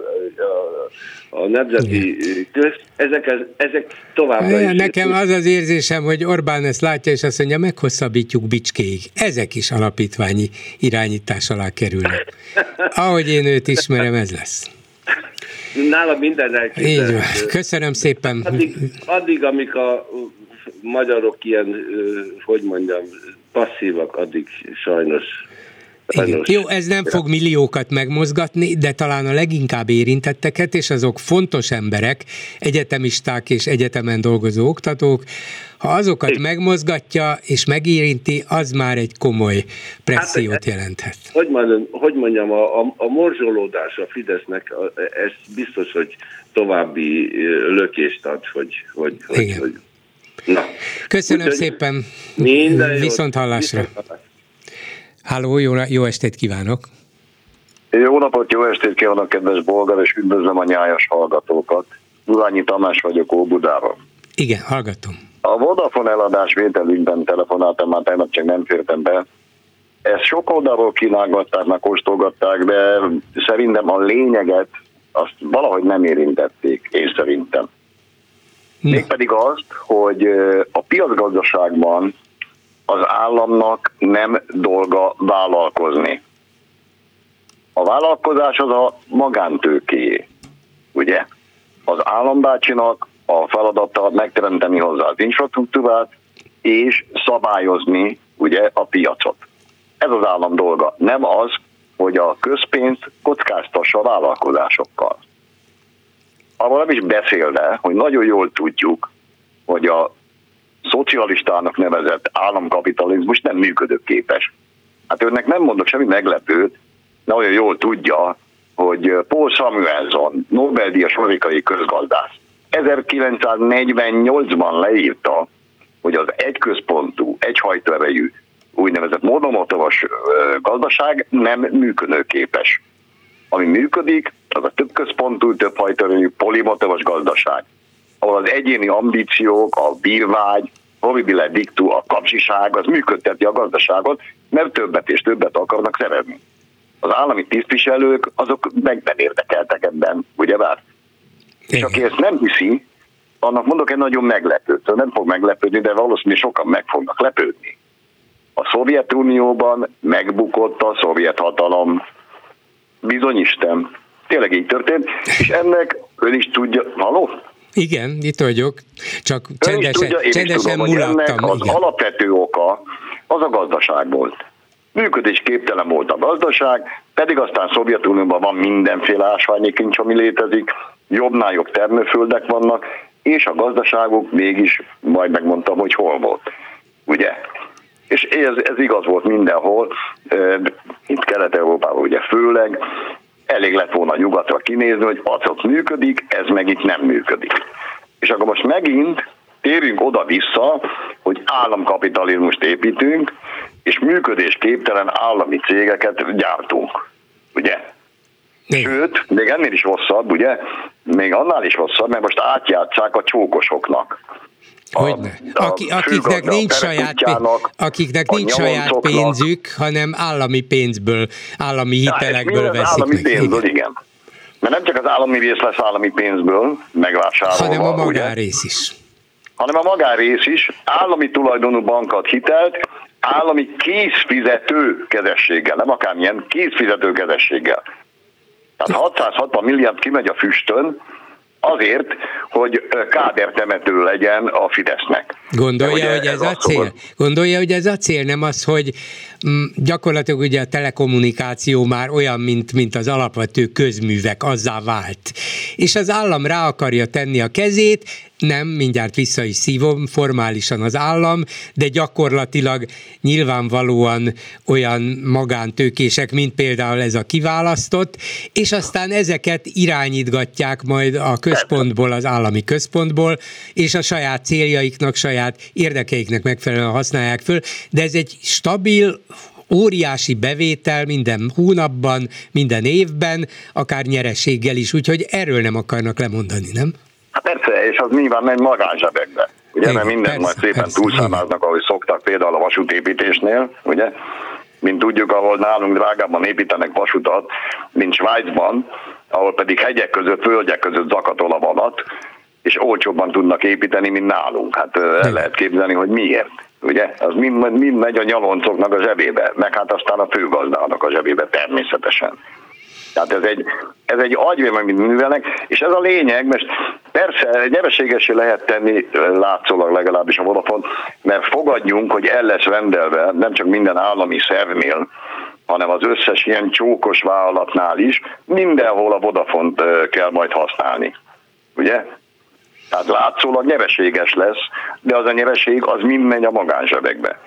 a, a Nemzeti Köz, ezek, ezek továbbra is. Nekem az az érzésem, hogy Orbán ezt látja, és azt mondja, meghosszabbítjuk Bicskéig. Ezek is alapítványi irányítás alá kerülnek. Ahogy én őt ismerem, ez lesz. Nála minden elképzelhető. Így. Köszönöm szépen. Addig, addig, amíg a magyarok ilyen, hogy mondjam, passzívak, addig sajnos igen. Jó, ez nem fog milliókat megmozgatni, de talán a leginkább érintetteket, és azok fontos emberek, egyetemisták és egyetemen dolgozó oktatók, ha azokat Igen. megmozgatja és megérinti, az már egy komoly pressziót hát, jelenthet. Hogy mondjam, hogy mondjam a, a, a morzsolódás a Fidesznek, ez biztos, hogy további lökést ad, hogy, hogy, hogy, hogy Na. Köszönöm Úgy, szépen. Minden Viszont hallásra. Viszont hallásra. Háló, jó, jó estét kívánok! Jó napot, jó estét kívánok, kedves bolgár, és üdvözlöm a nyájas hallgatókat. Urányi Tamás vagyok Óbudában. Igen, hallgatom. A Vodafone eladás vételünkben telefonáltam, már tegnap csak nem fértem be. Ezt sok oldalról kínálgatták, meg kóstolgatták, de szerintem a lényeget azt valahogy nem érintették, én szerintem. Mégpedig azt, hogy a piacgazdaságban az államnak nem dolga vállalkozni. A vállalkozás az a magántőkéjé, ugye? Az állambácsinak a feladata megteremteni hozzá az infrastruktúrát, és szabályozni ugye a piacot. Ez az állam dolga. Nem az, hogy a közpénzt kockáztassa a vállalkozásokkal. Arról nem is beszélve, hogy nagyon jól tudjuk, hogy a szocialistának nevezett államkapitalizmus nem működőképes. Hát önnek nem mondok semmi meglepőt, de olyan jól tudja, hogy Paul Samuelson, Nobel-díjas amerikai közgazdász, 1948-ban leírta, hogy az egyközpontú, egyhajtóerejű úgynevezett monomotovas gazdaság nem működőképes. Ami működik, az a több központú, több hajtóerejű polimotovas gazdaság ahol az egyéni ambíciók, a bírvágy, horribile dictu, a kapcsiság, az működteti a gazdaságot, mert többet és többet akarnak szerezni. Az állami tisztviselők, azok meg nem érdekeltek ebben, ugye bár? És aki ezt nem hiszi, annak mondok egy nagyon meglepőt, nem fog meglepődni, de valószínűleg sokan meg fognak lepődni. A Szovjetunióban megbukott a szovjet hatalom. Bizony Isten. Tényleg így történt, és ennek ön is tudja, haló? Igen, itt vagyok, csak csendesen, tudja, csendesen tudom, mulattam. Az igen. alapvető oka az a gazdaság volt. Működésképtelen volt a gazdaság, pedig aztán Szovjetunióban van mindenféle ásványi kincs, ami létezik, jobbnál jobb termőföldek vannak, és a gazdaságuk mégis, majd megmondtam, hogy hol volt. Ugye? És ez, ez igaz volt mindenhol, itt Kelet-Európában ugye főleg, elég lett volna nyugatra kinézni, hogy az működik, ez meg itt nem működik. És akkor most megint térjünk oda-vissza, hogy államkapitalizmust építünk, és működésképtelen állami cégeket gyártunk. Ugye? Sőt, még ennél is rosszabb, ugye? Még annál is rosszabb, mert most átjátszák a csókosoknak. Hogyne. Aki, akiknek nincs saját, akiknek nincs saját pénzük, hanem állami pénzből, állami hitelekből ja, veszik állami meg. pénzből, igen. igen. Mert nem csak az állami rész lesz állami pénzből megvásárolva. Hanem a magárész is. Hanem a magárész is, állami tulajdonú bankat hitelt, állami készfizető kezességgel, nem akármilyen készfizető kezességgel. Tehát 660 milliárd kimegy a füstön, azért, hogy kádertemető legyen a Fidesznek. Gondolja, hogy ez, a cél? Gondolja, hogy ez a cél, nem az, hogy gyakorlatilag ugye a telekommunikáció már olyan, mint, mint az alapvető közművek, azzá vált. És az állam rá akarja tenni a kezét, nem, mindjárt vissza is szívom, formálisan az állam, de gyakorlatilag nyilvánvalóan olyan magántőkések, mint például ez a kiválasztott, és aztán ezeket irányítgatják majd a központból, az állami központból, és a saját céljaiknak, saját érdekeiknek megfelelően használják föl, de ez egy stabil, óriási bevétel minden hónapban, minden évben, akár nyereséggel is, úgyhogy erről nem akarnak lemondani, nem? Hát persze, és az nyilván megy magánzsebekbe. Ugye, mert minden persze, majd szépen persze, túlszámáznak, ahogy szoktak például a vasútépítésnél, ugye? Mint tudjuk, ahol nálunk drágában építenek vasutat, mint Svájcban, ahol pedig hegyek között, földek között zakatol a vonat, és olcsóbban tudnak építeni, mint nálunk. Hát el lehet képzelni, hogy miért. Ugye? Az mind, mind megy a nyaloncoknak a zsebébe, meg hát aztán a főgazdának a zsebébe természetesen. Tehát ez egy, ez egy agyvém, amit művelnek, és ez a lényeg, mert persze nyereségesé lehet tenni látszólag legalábbis a Vodafone, mert fogadjunk, hogy el lesz rendelve nem csak minden állami szervnél, hanem az összes ilyen csókos vállalatnál is, mindenhol a Vodafont kell majd használni. Ugye? Tehát látszólag nyereséges lesz, de az a nyereség az mind megy a magánzsebekbe.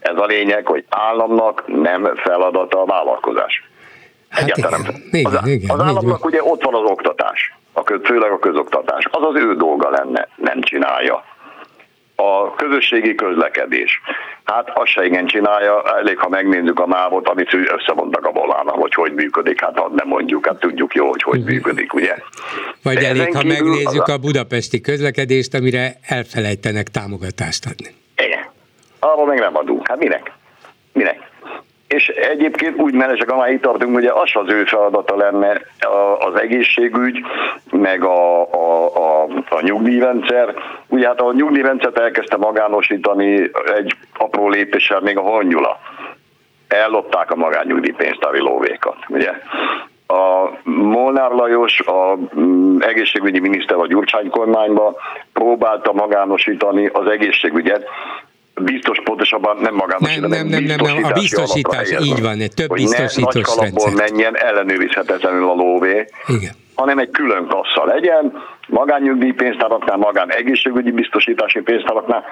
Ez a lényeg, hogy államnak nem feladata a vállalkozás. Hát Egyáltalán igen, nem. Igen, az, igen, az államnak ugye ott van az oktatás, a, főleg a közoktatás. Az az ő dolga lenne, nem csinálja. A közösségi közlekedés. Hát azt se igen csinálja, elég ha megnézzük a mávot, amit összevontak a volánnal, hogy hogy működik, hát ha nem mondjuk, hát tudjuk jó, hogy hogy uh-huh. működik, ugye? Vagy De elég, ha megnézzük a... budapesti közlekedést, amire elfelejtenek támogatást adni. Igen. Arról meg nem adunk. Hát minek? Minek? És egyébként úgy mellesek, amely itt tartunk, ugye az az ő feladata lenne az egészségügy, meg a, a, a, a nyugdíjrendszer. Ugye hát a nyugdíjrendszert elkezdte magánosítani egy apró lépéssel még a honnyula. Ellopták a magánnyugdíjpénztári lóvékat, ugye. A Molnár Lajos, a mm, egészségügyi miniszter a Gyurcsány kormányban próbálta magánosítani az egészségügyet, biztos pontosabban nem magának, nem, nem, nem, nem, nem, a biztosítás, így van, egy több hogy biztosítós ne nagy menjen ellenőrizhetetlenül a lóvé, Igen. hanem egy külön kassa legyen, magánnyugdíjpénztáraknál, magán egészségügyi biztosítási pénztáraknál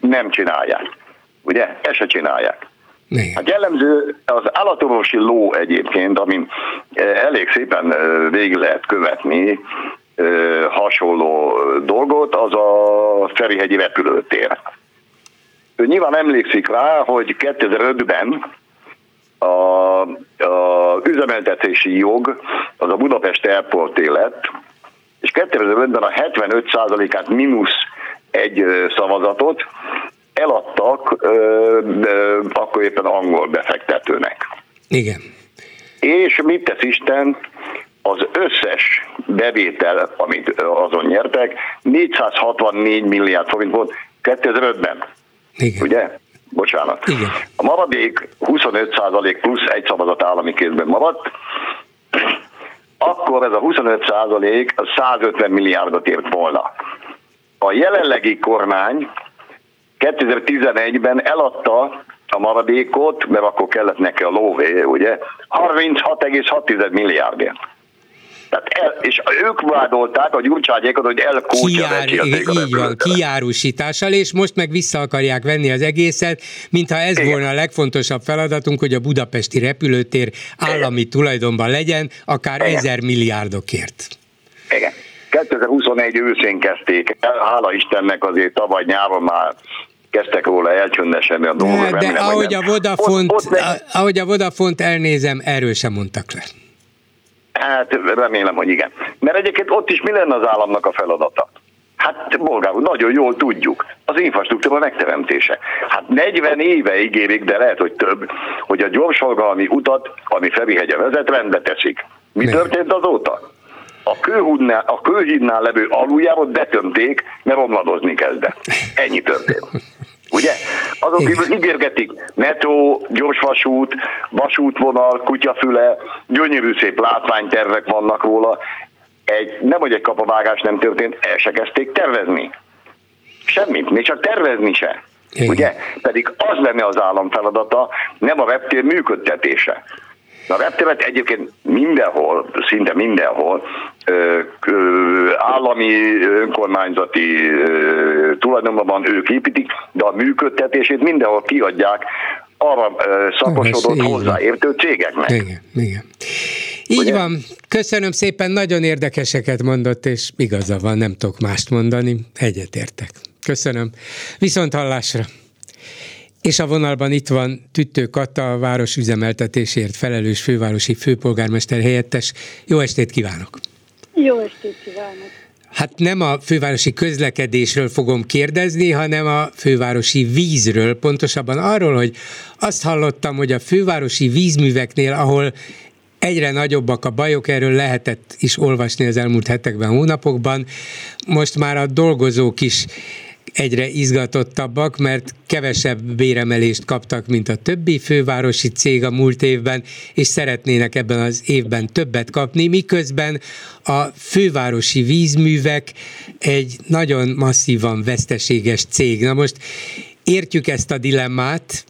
nem csinálják. Ugye? Ezt se csinálják. Igen. Hát jellemző az állatorvosi ló egyébként, amin eh, elég szépen eh, végig lehet követni eh, hasonló dolgot, az a Ferihegyi repülőtér. Ő nyilván emlékszik rá, hogy 2005-ben a, a üzemeltetési jog az a Budapest Airport lett, és 2005-ben a 75%-át mínusz egy szavazatot eladtak ö, ö, akkor éppen angol befektetőnek. Igen. És mit tesz Isten? Az összes bevétel, amit azon nyertek, 464 milliárd forint volt 2005-ben. Igen. Ugye? Bocsánat. Igen. A maradék 25% plusz egy szavazat állami kézben maradt, akkor ez a 25% 150 milliárdot ért volna. A jelenlegi kormány 2011-ben eladta a maradékot, mert akkor kellett neki a lóvé, ugye, 36,6 milliárdért. Tehát el, és ők vádolták a gyurcsányékat, hogy elkótya Kijár, Így van, kijárusítással, és most meg vissza akarják venni az egészet, mintha ez Igen. volna a legfontosabb feladatunk, hogy a budapesti repülőtér állami Igen. tulajdonban legyen, akár Igen. ezer milliárdokért. Igen. 2021 őszén kezdték el, hála Istennek azért tavaly nyáron már kezdtek róla elcsöndesedni a dolgok. De, de ahogy, a Vodafont, ott, ott ahogy a Vodafont elnézem, erről sem mondtak le. Hát remélem, hogy igen. Mert egyébként ott is mi lenne az államnak a feladata? Hát bolgárul, nagyon jól tudjuk. Az infrastruktúra megteremtése. Hát 40 éve ígérik, de lehet, hogy több, hogy a gyorsalgalmi utat, ami Ferihegye vezet, rendbe teszik. Mi ne. történt azóta? A, kőhídnál, a kőhídnál levő aluljárót betömték, mert omladozni kezdett. Ennyi történt. Ugye? Azok kívül ígérgetik metró, gyorsvasút, vasútvonal, kutyafüle, gyönyörű szép látványtervek vannak róla. Egy, nem, hogy egy kapavágás nem történt, el se kezdték tervezni. Semmit, még csak tervezni se. Igen. Ugye? Pedig az lenne az állam feladata, nem a reptér működtetése. A repteret egyébként mindenhol, szinte mindenhol állami önkormányzati tulajdonban van, ők építik, de a működtetését mindenhol kiadják arra szakosodott hozzáértő cégeknek. Igen, igen. Így Ugye? van. Köszönöm szépen, nagyon érdekeseket mondott, és igaza van, nem tudok mást mondani. Egyetértek. Köszönöm. Viszont hallásra. És a vonalban itt van Tüttő Kata, a város üzemeltetésért felelős fővárosi főpolgármester helyettes. Jó estét kívánok! Jó estét kívánok! Hát nem a fővárosi közlekedésről fogom kérdezni, hanem a fővárosi vízről, pontosabban arról, hogy azt hallottam, hogy a fővárosi vízműveknél, ahol egyre nagyobbak a bajok, erről lehetett is olvasni az elmúlt hetekben, hónapokban. Most már a dolgozók is egyre izgatottabbak, mert kevesebb béremelést kaptak, mint a többi fővárosi cég a múlt évben, és szeretnének ebben az évben többet kapni, miközben a fővárosi vízművek egy nagyon masszívan veszteséges cég. Na most értjük ezt a dilemmát,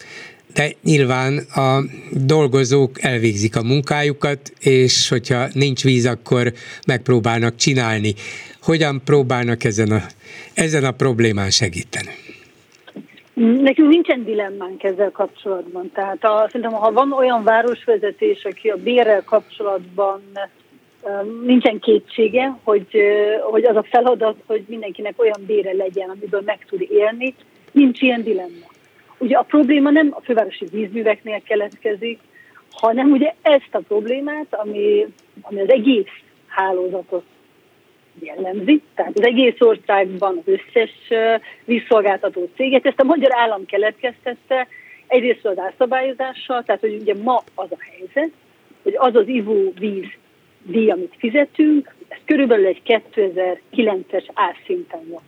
de nyilván a dolgozók elvégzik a munkájukat, és hogyha nincs víz, akkor megpróbálnak csinálni. Hogyan próbálnak ezen a, ezen a problémán segíteni? Nekünk nincsen dilemmánk ezzel kapcsolatban. Tehát a, szerintem, ha van olyan városvezetés, aki a bérrel kapcsolatban nincsen kétsége, hogy, hogy az a feladat, hogy mindenkinek olyan bére legyen, amiből meg tud élni, nincs ilyen dilemma. Ugye a probléma nem a fővárosi vízműveknél keletkezik, hanem ugye ezt a problémát, ami, ami az egész hálózatot jellemzi, tehát az egész országban az összes vízszolgáltató céget, ezt a magyar állam keletkeztette, egyrészt az árszabályozással, tehát hogy ugye ma az a helyzet, hogy az az ivóvíz díj, amit fizetünk, ez körülbelül egy 2009-es árszinten van.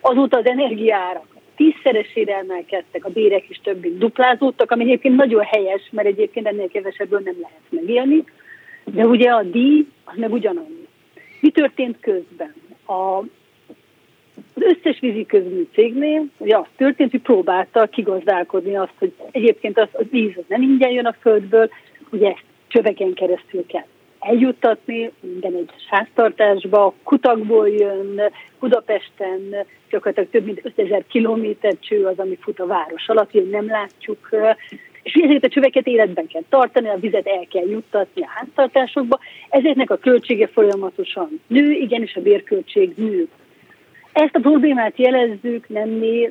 Azóta az energiárak tízszeresére emelkedtek, a bérek is több mint duplázódtak, ami egyébként nagyon helyes, mert egyébként ennél kevesebből nem lehet megélni, de ugye a díj az meg ugyanannyi. Mi történt közben? A, az összes vízi közmű cégnél ugye az történt, hogy próbálta kigazdálkodni azt, hogy egyébként az, a víz az nem ingyen jön a földből, ugye ezt csöveken keresztül kell eljuttatni minden egy háztartásba, kutakból jön, Budapesten gyakorlatilag több mint 5000 kilométer cső az, ami fut a város alatt, hogy nem látjuk, és ezeket a csöveket életben kell tartani, a vizet el kell juttatni a háztartásokba, ezeknek a költsége folyamatosan nő, igenis a bérköltség nő. Ezt a problémát jelezzük, nem mi,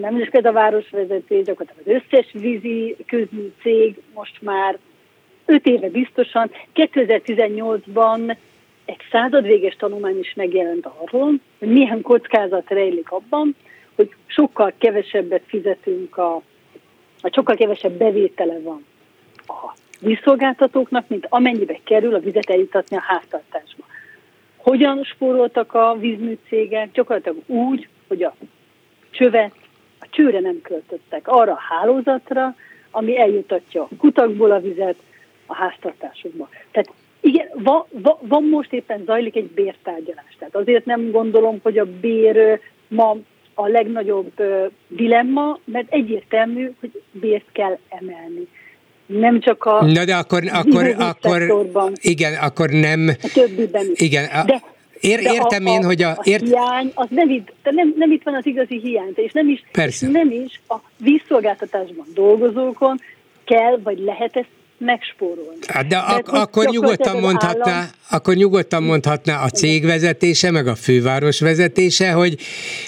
nem is a városvezetés, gyakorlatilag az összes vízi közmű cég most már öt éve biztosan, 2018-ban egy századvéges tanulmány is megjelent arról, hogy milyen kockázat rejlik abban, hogy sokkal kevesebbet fizetünk, a, a sokkal kevesebb bevétele van a vízszolgáltatóknak, mint amennyibe kerül a vizet eljutatni a háztartásba. Hogyan spóroltak a vízműcégek? Gyakorlatilag úgy, hogy a csövet a csőre nem költöttek, arra a hálózatra, ami eljutatja a kutakból a vizet, a háztartásokba. Tehát igen, va, va, van most éppen zajlik egy bértárgyalás. Tehát azért nem gondolom, hogy a bér ma a legnagyobb dilemma, mert egyértelmű, hogy bért kell emelni. Nem csak a... Na de akkor, akkor, akkor igen, akkor nem... A többiben is. Igen, a, de, Ér, de értem a, én, hogy a... Ért... a hiány, az nem itt, nem, nem itt van az igazi hiány, és nem is, Persze. nem is a vízszolgáltatásban dolgozókon kell, vagy lehet ezt megspórolni. Hát de ak- akkor nyugodtan mondhatná, állam... akkor nyugodtan mondhatná a cég vezetése, meg a főváros vezetése, hogy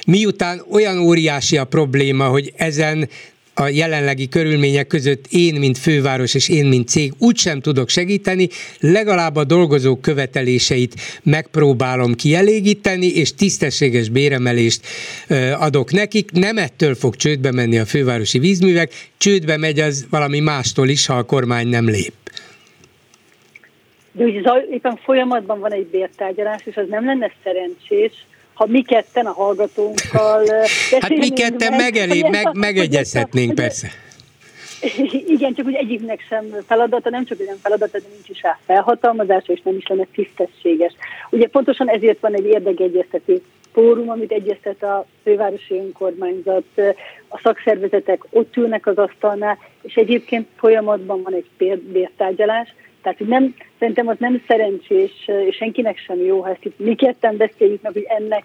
miután olyan óriási a probléma, hogy ezen a jelenlegi körülmények között én, mint főváros és én, mint cég úgysem tudok segíteni, legalább a dolgozók követeléseit megpróbálom kielégíteni, és tisztességes béremelést adok nekik. Nem ettől fog csődbe menni a fővárosi vízművek, csődbe megy az valami mástól is, ha a kormány nem lép. De ugye éppen folyamatban van egy bértárgyalás, és az nem lenne szerencsés, ha mi ketten a hallgatónkkal... Hát mi ketten megelé, meg, megegyezhetnénk persze. Igen, csak hogy egyiknek sem feladata, nem csak, nem feladata, de nincs is rá felhatalmazása, és nem is lenne tisztességes. Ugye pontosan ezért van egy érdekegyeztető fórum, amit egyeztet a fővárosi önkormányzat, a szakszervezetek ott ülnek az asztalnál, és egyébként folyamatban van egy bértárgyalás, tehát hogy nem, szerintem az nem szerencsés, és senkinek sem jó, ha ezt itt mi ketten beszéljük meg, hogy ennek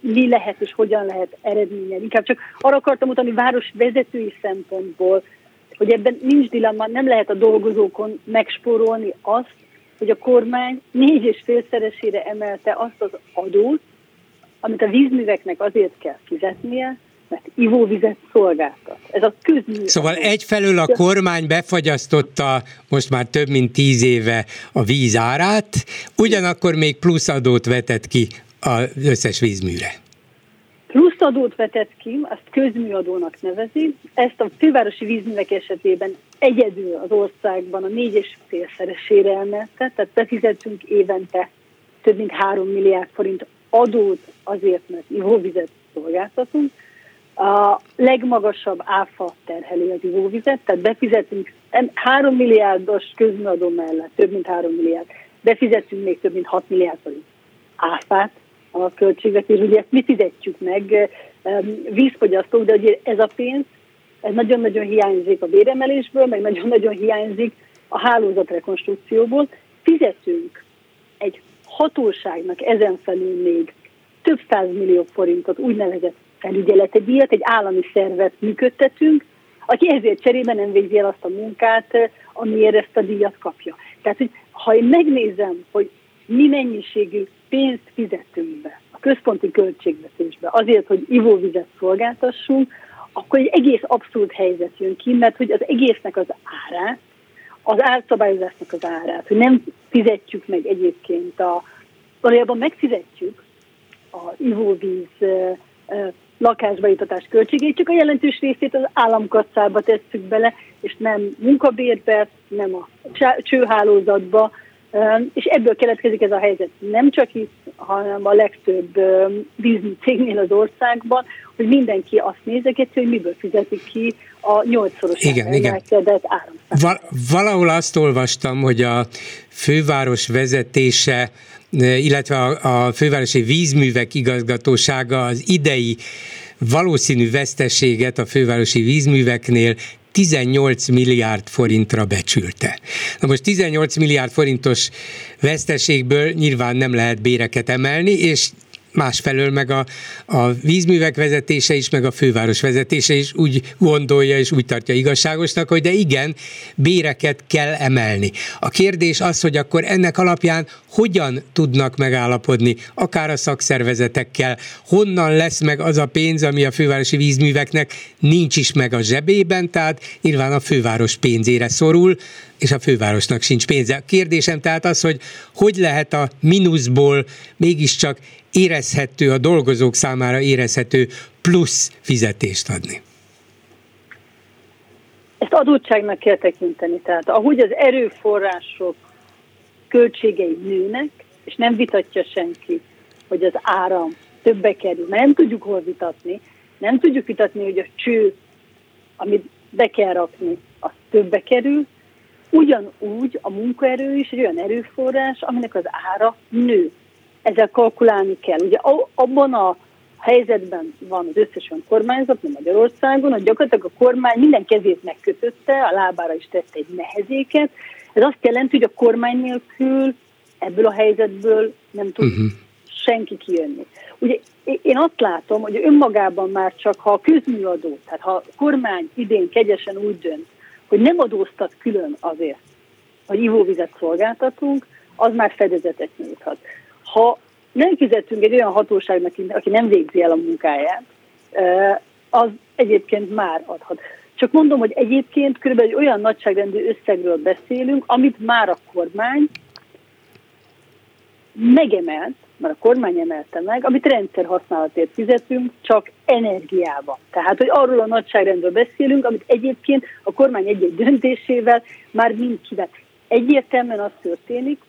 mi lehet és hogyan lehet eredménye. Inkább csak arra akartam mutatni város vezetői szempontból, hogy ebben nincs dilemma, nem lehet a dolgozókon megspórolni azt, hogy a kormány négy és félszeresére emelte azt az adót, amit a vízműveknek azért kell fizetnie, mert ivóvizet szolgáltat. Ez a közmű. Szóval egyfelől a kormány befagyasztotta most már több mint tíz éve a víz árát, ugyanakkor még plusz adót vetett ki az összes vízműre. Plusz adót vetett ki, azt közműadónak nevezi. Ezt a fővárosi vízművek esetében egyedül az országban a négy és félszeresére emelte, tehát befizetünk évente több mint 3 milliárd forint adót azért, mert ivóvizet szolgáltatunk. A legmagasabb áfa terheli az ivóvizet, tehát befizetünk 3 milliárdos közműadó mellett, több mint 3 milliárd, befizetünk még több mint 6 milliárd forint áfát a költségvetés, ugye ezt mi fizetjük meg, vízfogyasztók, de ugye ez a pénz, ez nagyon-nagyon hiányzik a béremelésből, meg nagyon-nagyon hiányzik a hálózatrekonstrukcióból. Fizetünk egy hatóságnak ezen felül még több millió forintot úgynevezett felügyeleti díjat, egy állami szervet működtetünk, aki ezért cserébe nem végzi el azt a munkát, amiért ezt a díjat kapja. Tehát, hogy ha én megnézem, hogy mi mennyiségű pénzt fizetünk be a központi költségvetésbe azért, hogy ivóvizet szolgáltassunk, akkor egy egész abszurd helyzet jön ki, mert hogy az egésznek az árát, az árszabályozásnak az árát, hogy nem fizetjük meg egyébként a, valójában megfizetjük az ivóvíz lakásba jutatás költségét, csak a jelentős részét az államkasszába tesszük bele, és nem munkabérbe, nem a csőhálózatba, és ebből keletkezik ez a helyzet. Nem csak itt, hanem a legtöbb vízni cégnél az országban, hogy mindenki azt nézegeti, hogy miből fizetik ki a nyolcszoros igen, igen. Val- valahol azt olvastam, hogy a főváros vezetése illetve a, a fővárosi vízművek igazgatósága az idei valószínű veszteséget a fővárosi vízműveknél 18 milliárd forintra becsülte. Na most 18 milliárd forintos veszteségből nyilván nem lehet béreket emelni, és másfelől meg a, a vízművek vezetése is, meg a főváros vezetése is úgy gondolja és úgy tartja igazságosnak, hogy de igen, béreket kell emelni. A kérdés az, hogy akkor ennek alapján hogyan tudnak megállapodni, akár a szakszervezetekkel, honnan lesz meg az a pénz, ami a fővárosi vízműveknek nincs is meg a zsebében, tehát nyilván a főváros pénzére szorul, és a fővárosnak sincs pénze. A kérdésem tehát az, hogy hogy lehet a mínuszból mégiscsak érezhető, a dolgozók számára érezhető plusz fizetést adni? Ezt adottságnak kell tekinteni. Tehát ahogy az erőforrások költségei nőnek, és nem vitatja senki, hogy az áram többe kerül, mert nem tudjuk hol vitatni, nem tudjuk vitatni, hogy a cső, amit be kell rakni, az többe kerül, ugyanúgy a munkaerő is egy olyan erőforrás, aminek az ára nő ezzel kalkulálni kell. Ugye abban a helyzetben van az összes önkormányzat, nem Magyarországon, hogy gyakorlatilag a kormány minden kezét megkötötte, a lábára is tette egy nehezéket. Ez azt jelenti, hogy a kormány nélkül ebből a helyzetből nem tud uh-huh. senki kijönni. Ugye én azt látom, hogy önmagában már csak, ha a közműadó, tehát ha a kormány idén kegyesen úgy dönt, hogy nem adóztat külön azért, hogy ivóvizet szolgáltatunk, az már fedezetet nyújthat ha nem fizetünk egy olyan hatóságnak, aki nem végzi el a munkáját, az egyébként már adhat. Csak mondom, hogy egyébként kb. egy olyan nagyságrendű összegről beszélünk, amit már a kormány megemelt, mert a kormány emelte meg, amit rendszer használatért fizetünk, csak energiában. Tehát, hogy arról a nagyságrendről beszélünk, amit egyébként a kormány egy-egy döntésével már mind kivett. Egyértelműen az történik,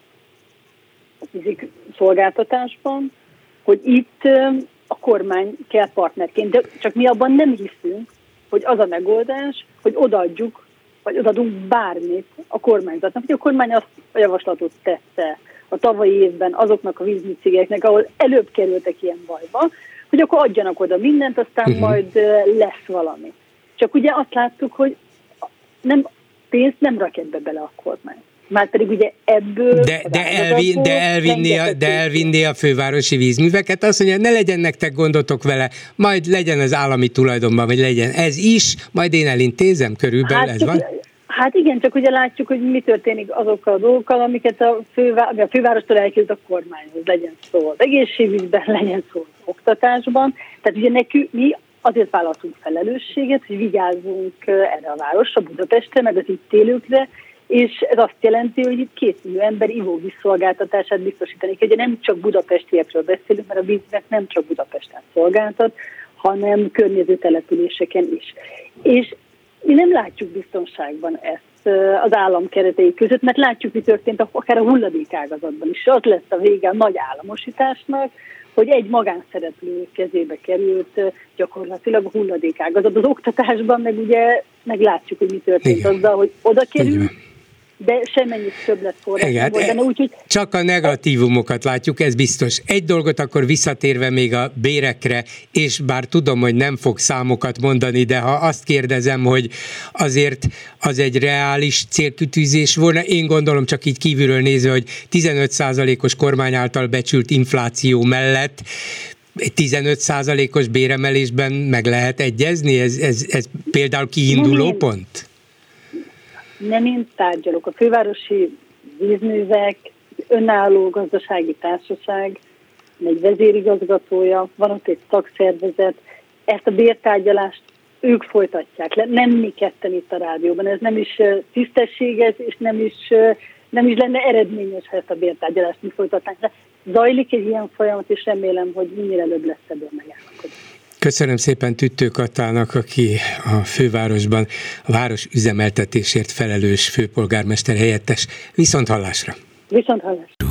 fizik szolgáltatásban, hogy itt a kormány kell partnerként, de csak mi abban nem hiszünk, hogy az a megoldás, hogy odaadjuk, vagy odadunk bármit a kormányzatnak. Hogy a kormány azt a javaslatot tette a tavalyi évben azoknak a vízműcégeknek, ahol előbb kerültek ilyen bajba, hogy akkor adjanak oda mindent, aztán uh-huh. majd lesz valami. Csak ugye azt láttuk, hogy nem, pénzt nem rak ebbe bele a kormány már pedig ugye ebből... De, de, elvi, de, elvinni a, de elvinni a fővárosi vízműveket, azt mondja, ne legyen nektek gondotok vele, majd legyen az állami tulajdonban, vagy legyen ez is, majd én elintézem, körülbelül hát, ez van? Hát igen, csak ugye látjuk, hogy mi történik azokkal a dolgokkal, amiket a, fővá- a fővárostól elkezd a kormányhoz, legyen szó az egészségügyben, legyen szó az oktatásban. Tehát ugye nekünk mi azért vállaltunk felelősséget, hogy vigyázzunk erre a városra, Budapestre, meg az itt élőkre, és ez azt jelenti, hogy itt két millió ember ivóvízszolgáltatását biztosítani. Ugye nem csak budapestiekről beszélünk, mert a víznek nem csak Budapesten szolgáltat, hanem környező településeken is. És mi nem látjuk biztonságban ezt az állam keretei között, mert látjuk, mi történt akár a hulladékágazatban is. Az lesz a vége a nagy államosításnak, hogy egy magánszereplő kezébe került gyakorlatilag a hulladékágazat. Az oktatásban meg ugye meglátjuk, hogy mi történt Igen. azzal, hogy oda kerül, de semmennyit többletforrás Igen, volt benne, úgyhogy... Csak a negatívumokat látjuk, ez biztos. Egy dolgot akkor visszatérve még a bérekre, és bár tudom, hogy nem fog számokat mondani, de ha azt kérdezem, hogy azért az egy reális célkütűzés volna, én gondolom csak így kívülről nézve, hogy 15%-os kormány által becsült infláció mellett egy 15%-os béremelésben meg lehet egyezni? Ez, ez, ez például kiinduló pont? Nem én tárgyalok. A fővárosi vízművek, önálló gazdasági társaság, egy vezérigazgatója, van ott egy szakszervezet, ezt a bértárgyalást ők folytatják nem mi ketten itt a rádióban. Ez nem is tisztességes, és nem is, nem is lenne eredményes, ha ezt a bértárgyalást mi folytatnánk. De zajlik egy ilyen folyamat, és remélem, hogy minél előbb lesz ebből megállapodás. Köszönöm szépen Tüttő Katának, aki a fővárosban a város üzemeltetésért felelős főpolgármester helyettes. Viszont hallásra! Viszont hallásra!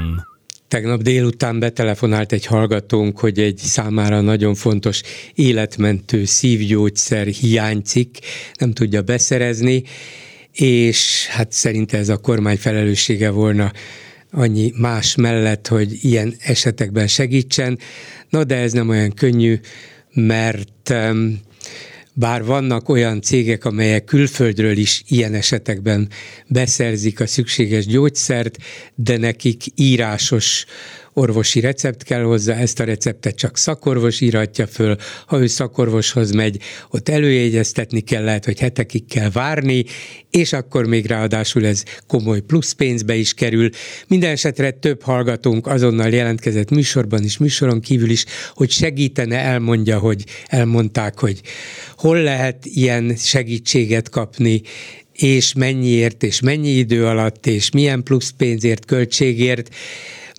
Tegnap délután betelefonált egy hallgatónk, hogy egy számára nagyon fontos életmentő szívgyógyszer hiányzik, nem tudja beszerezni, és hát szerinte ez a kormány felelőssége volna annyi más mellett, hogy ilyen esetekben segítsen. Na de ez nem olyan könnyű, mert bár vannak olyan cégek, amelyek külföldről is ilyen esetekben beszerzik a szükséges gyógyszert, de nekik írásos orvosi recept kell hozzá, ezt a receptet csak szakorvos írhatja föl, ha ő szakorvoshoz megy, ott előjegyeztetni kell, lehet, hogy hetekig kell várni, és akkor még ráadásul ez komoly plusz pénzbe is kerül. Minden esetre több hallgatónk azonnal jelentkezett műsorban is, műsoron kívül is, hogy segítene, elmondja, hogy elmondták, hogy hol lehet ilyen segítséget kapni, és mennyiért, és mennyi idő alatt, és milyen plusz pénzért, költségért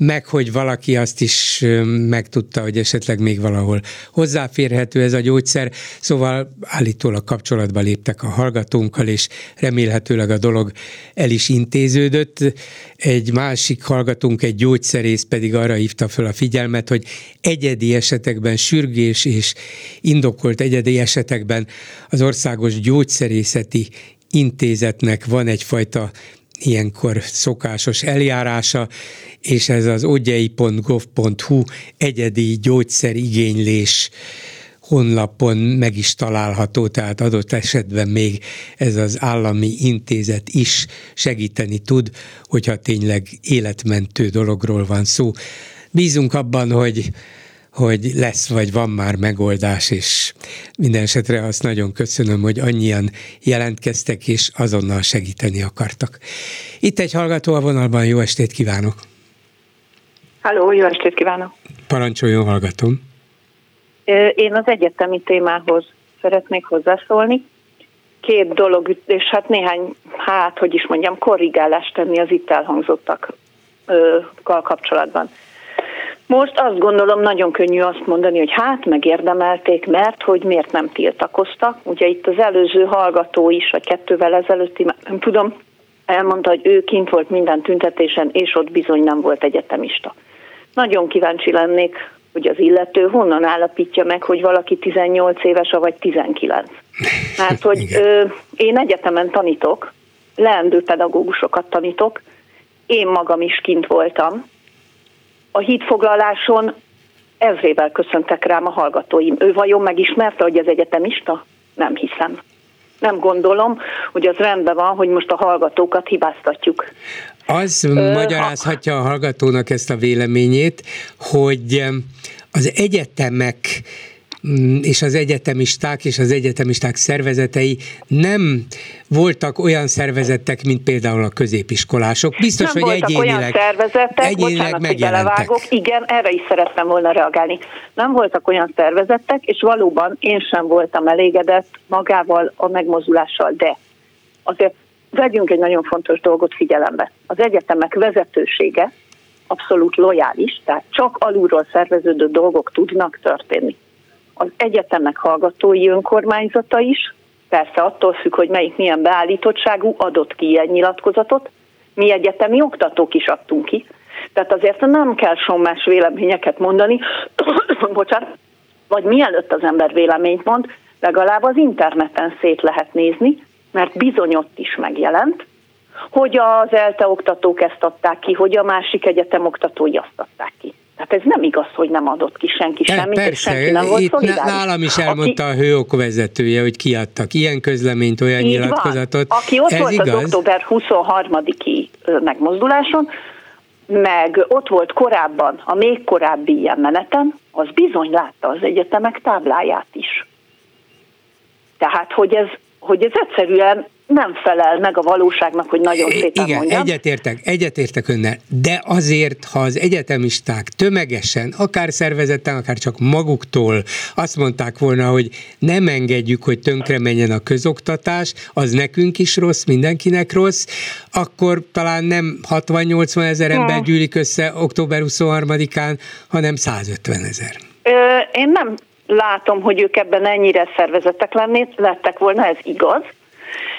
meg hogy valaki azt is megtudta, hogy esetleg még valahol hozzáférhető ez a gyógyszer, szóval állítólag kapcsolatba léptek a hallgatónkkal, és remélhetőleg a dolog el is intéződött. Egy másik hallgatónk, egy gyógyszerész pedig arra hívta fel a figyelmet, hogy egyedi esetekben, sürgés és indokolt egyedi esetekben az Országos Gyógyszerészeti Intézetnek van egyfajta ilyenkor szokásos eljárása, és ez az ogyei.gov.hu egyedi gyógyszerigénylés honlapon meg is található, tehát adott esetben még ez az állami intézet is segíteni tud, hogyha tényleg életmentő dologról van szó. Bízunk abban, hogy hogy lesz vagy van már megoldás, és minden esetre azt nagyon köszönöm, hogy annyian jelentkeztek, és azonnal segíteni akartak. Itt egy hallgató a vonalban, jó estét kívánok! Halló, jó estét kívánok! Parancsoljon, hallgatom! Én az egyetemi témához szeretnék hozzászólni. Két dolog, és hát néhány, hát hogy is mondjam, korrigálást tenni az itt elhangzottakkal kapcsolatban. Most azt gondolom nagyon könnyű azt mondani, hogy hát megérdemelték, mert hogy miért nem tiltakoztak. Ugye itt az előző hallgató is, vagy kettővel ezelőtti, nem tudom, elmondta, hogy ő kint volt minden tüntetésen, és ott bizony nem volt egyetemista. Nagyon kíváncsi lennék, hogy az illető honnan állapítja meg, hogy valaki 18 éves, vagy 19. Hát, hogy ö, én egyetemen tanítok, leendő pedagógusokat tanítok, én magam is kint voltam, a hídfoglaláson ezrével köszöntek rám a hallgatóim. Ő vajon megismerte, hogy ez egyetemista? Nem hiszem. Nem gondolom, hogy az rendben van, hogy most a hallgatókat hibáztatjuk. Az Ö, magyarázhatja a hallgatónak ezt a véleményét, hogy az egyetemek és az egyetemisták és az egyetemisták szervezetei nem voltak olyan szervezetek, mint például a középiskolások. Biztos, nem hogy egyénileg, olyan szervezetek, egyénileg bocsánat, megjelentek. igen, erre is szerettem volna reagálni. Nem voltak olyan szervezetek, és valóban én sem voltam elégedett magával a megmozdulással, de azért vegyünk egy nagyon fontos dolgot figyelembe. Az egyetemek vezetősége abszolút lojális, tehát csak alulról szerveződő dolgok tudnak történni az egyetemnek hallgatói önkormányzata is, persze attól függ, hogy melyik milyen beállítottságú, adott ki ilyen nyilatkozatot, mi egyetemi oktatók is adtunk ki. Tehát azért nem kell sommás véleményeket mondani, bocsánat, vagy mielőtt az ember véleményt mond, legalább az interneten szét lehet nézni, mert bizony ott is megjelent, hogy az ELTE oktatók ezt adták ki, hogy a másik egyetem oktatói azt adták ki. Tehát ez nem igaz, hogy nem adott ki senki De semmit, persze, senki nem volt itt nálam is elmondta aki, a hőok vezetője, hogy kiadtak ilyen közleményt, olyan nyilatkozatot. Van. Aki ott ez volt igaz? az október 23-i megmozduláson, meg ott volt korábban, a még korábbi ilyen meneten, az bizony látta az egyetemek tábláját is. Tehát, hogy ez, hogy ez egyszerűen nem felel meg a valóságnak, hogy nagyon szépen Igen, mondjam. egyetértek, egyetértek önnel, de azért, ha az egyetemisták tömegesen, akár szervezetten, akár csak maguktól azt mondták volna, hogy nem engedjük, hogy tönkre menjen a közoktatás, az nekünk is rossz, mindenkinek rossz, akkor talán nem 60-80 ezer ember gyűlik össze október 23-án, hanem 150 ezer. Én nem látom, hogy ők ebben ennyire szervezetek lennék, lettek volna, ez igaz,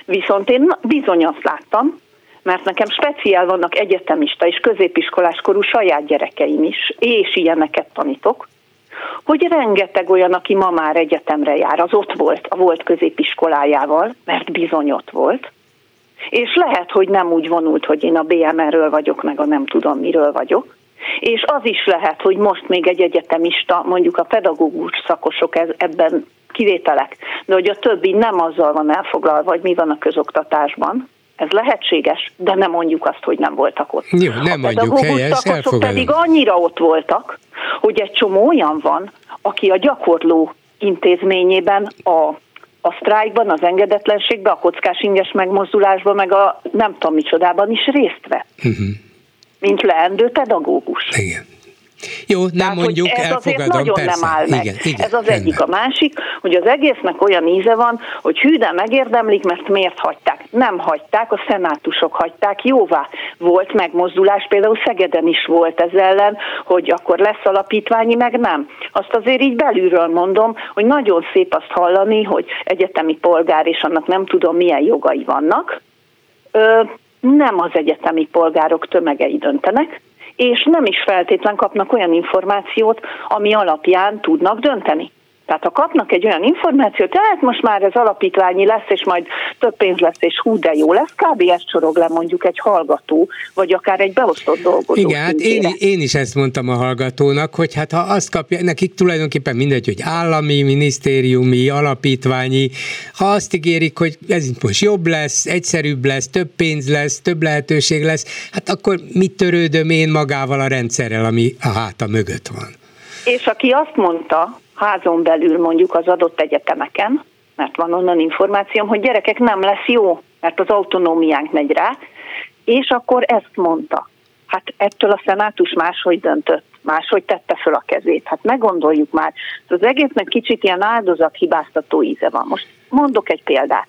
Viszont én bizony azt láttam, mert nekem speciál vannak egyetemista és középiskolás korú saját gyerekeim is, és ilyeneket tanítok, hogy rengeteg olyan, aki ma már egyetemre jár, az ott volt, a volt középiskolájával, mert bizony ott volt, és lehet, hogy nem úgy vonult, hogy én a BMR-ről vagyok, meg a nem tudom miről vagyok, és az is lehet, hogy most még egy egyetemista, mondjuk a pedagógus szakosok ebben kivételek, de hogy a többi nem azzal van elfoglalva, hogy mi van a közoktatásban, ez lehetséges, de nem mondjuk azt, hogy nem voltak ott. Jó, nem a mondjuk helyes, pedig annyira ott voltak, hogy egy csomó olyan van, aki a gyakorló intézményében a a sztrájkban, az engedetlenségben, a kockás inges megmozdulásban, meg a nem tudom micsodában is részt vett. Uh-huh. Mint leendő pedagógus. Igen. Jó, nem Tehát, mondjuk, ez elfogadom, nagyon persze. nem áll meg. Igen, igen, ez az rendben. egyik. A másik, hogy az egésznek olyan íze van, hogy hű, de megérdemlik, mert miért hagyták? Nem hagyták, a szenátusok hagyták jóvá. Volt megmozdulás, például Szegeden is volt ez ellen, hogy akkor lesz alapítványi, meg nem. Azt azért így belülről mondom, hogy nagyon szép azt hallani, hogy egyetemi polgár, és annak nem tudom milyen jogai vannak. Ö, nem az egyetemi polgárok tömegei döntenek, és nem is feltétlen kapnak olyan információt, ami alapján tudnak dönteni. Tehát ha kapnak egy olyan információt, tehát most már ez alapítványi lesz, és majd több pénz lesz, és hú, de jó lesz, kb. ezt csorog le mondjuk egy hallgató, vagy akár egy beosztott dolgozó. Igen, hát én, én is ezt mondtam a hallgatónak, hogy hát ha azt kapja, nekik tulajdonképpen mindegy, hogy állami, minisztériumi, alapítványi, ha azt ígérik, hogy ez most jobb lesz, egyszerűbb lesz, több pénz lesz, több lehetőség lesz, hát akkor mit törődöm én magával a rendszerrel, ami a háta mögött van. És aki azt mondta, házon belül mondjuk az adott egyetemeken, mert van onnan információm, hogy gyerekek nem lesz jó, mert az autonómiánk megy rá, és akkor ezt mondta. Hát ettől a szenátus máshogy döntött, máshogy tette föl a kezét. Hát meggondoljuk már. Az egésznek kicsit ilyen hibáztató íze van. Most mondok egy példát.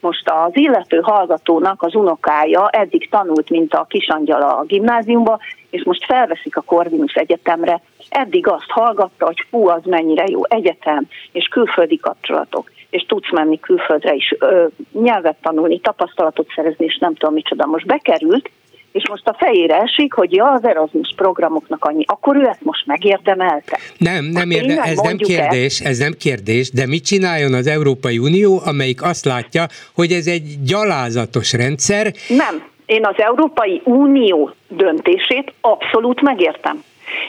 Most az illető hallgatónak az unokája eddig tanult, mint a kisangyala a gimnáziumba, és most felveszik a Corvinus Egyetemre, eddig azt hallgatta, hogy fú, az mennyire jó egyetem, és külföldi kapcsolatok, és tudsz menni külföldre is, ö, nyelvet tanulni, tapasztalatot szerezni, és nem tudom micsoda. Most bekerült, és most a fejére esik, hogy ja, az Erasmus programoknak annyi, akkor ő ezt most megérdemelte. Nem, nem hát érde, ez nem kérdés, ez nem kérdés, de mit csináljon az Európai Unió, amelyik azt látja, hogy ez egy gyalázatos rendszer? Nem, én az Európai Unió döntését abszolút megértem.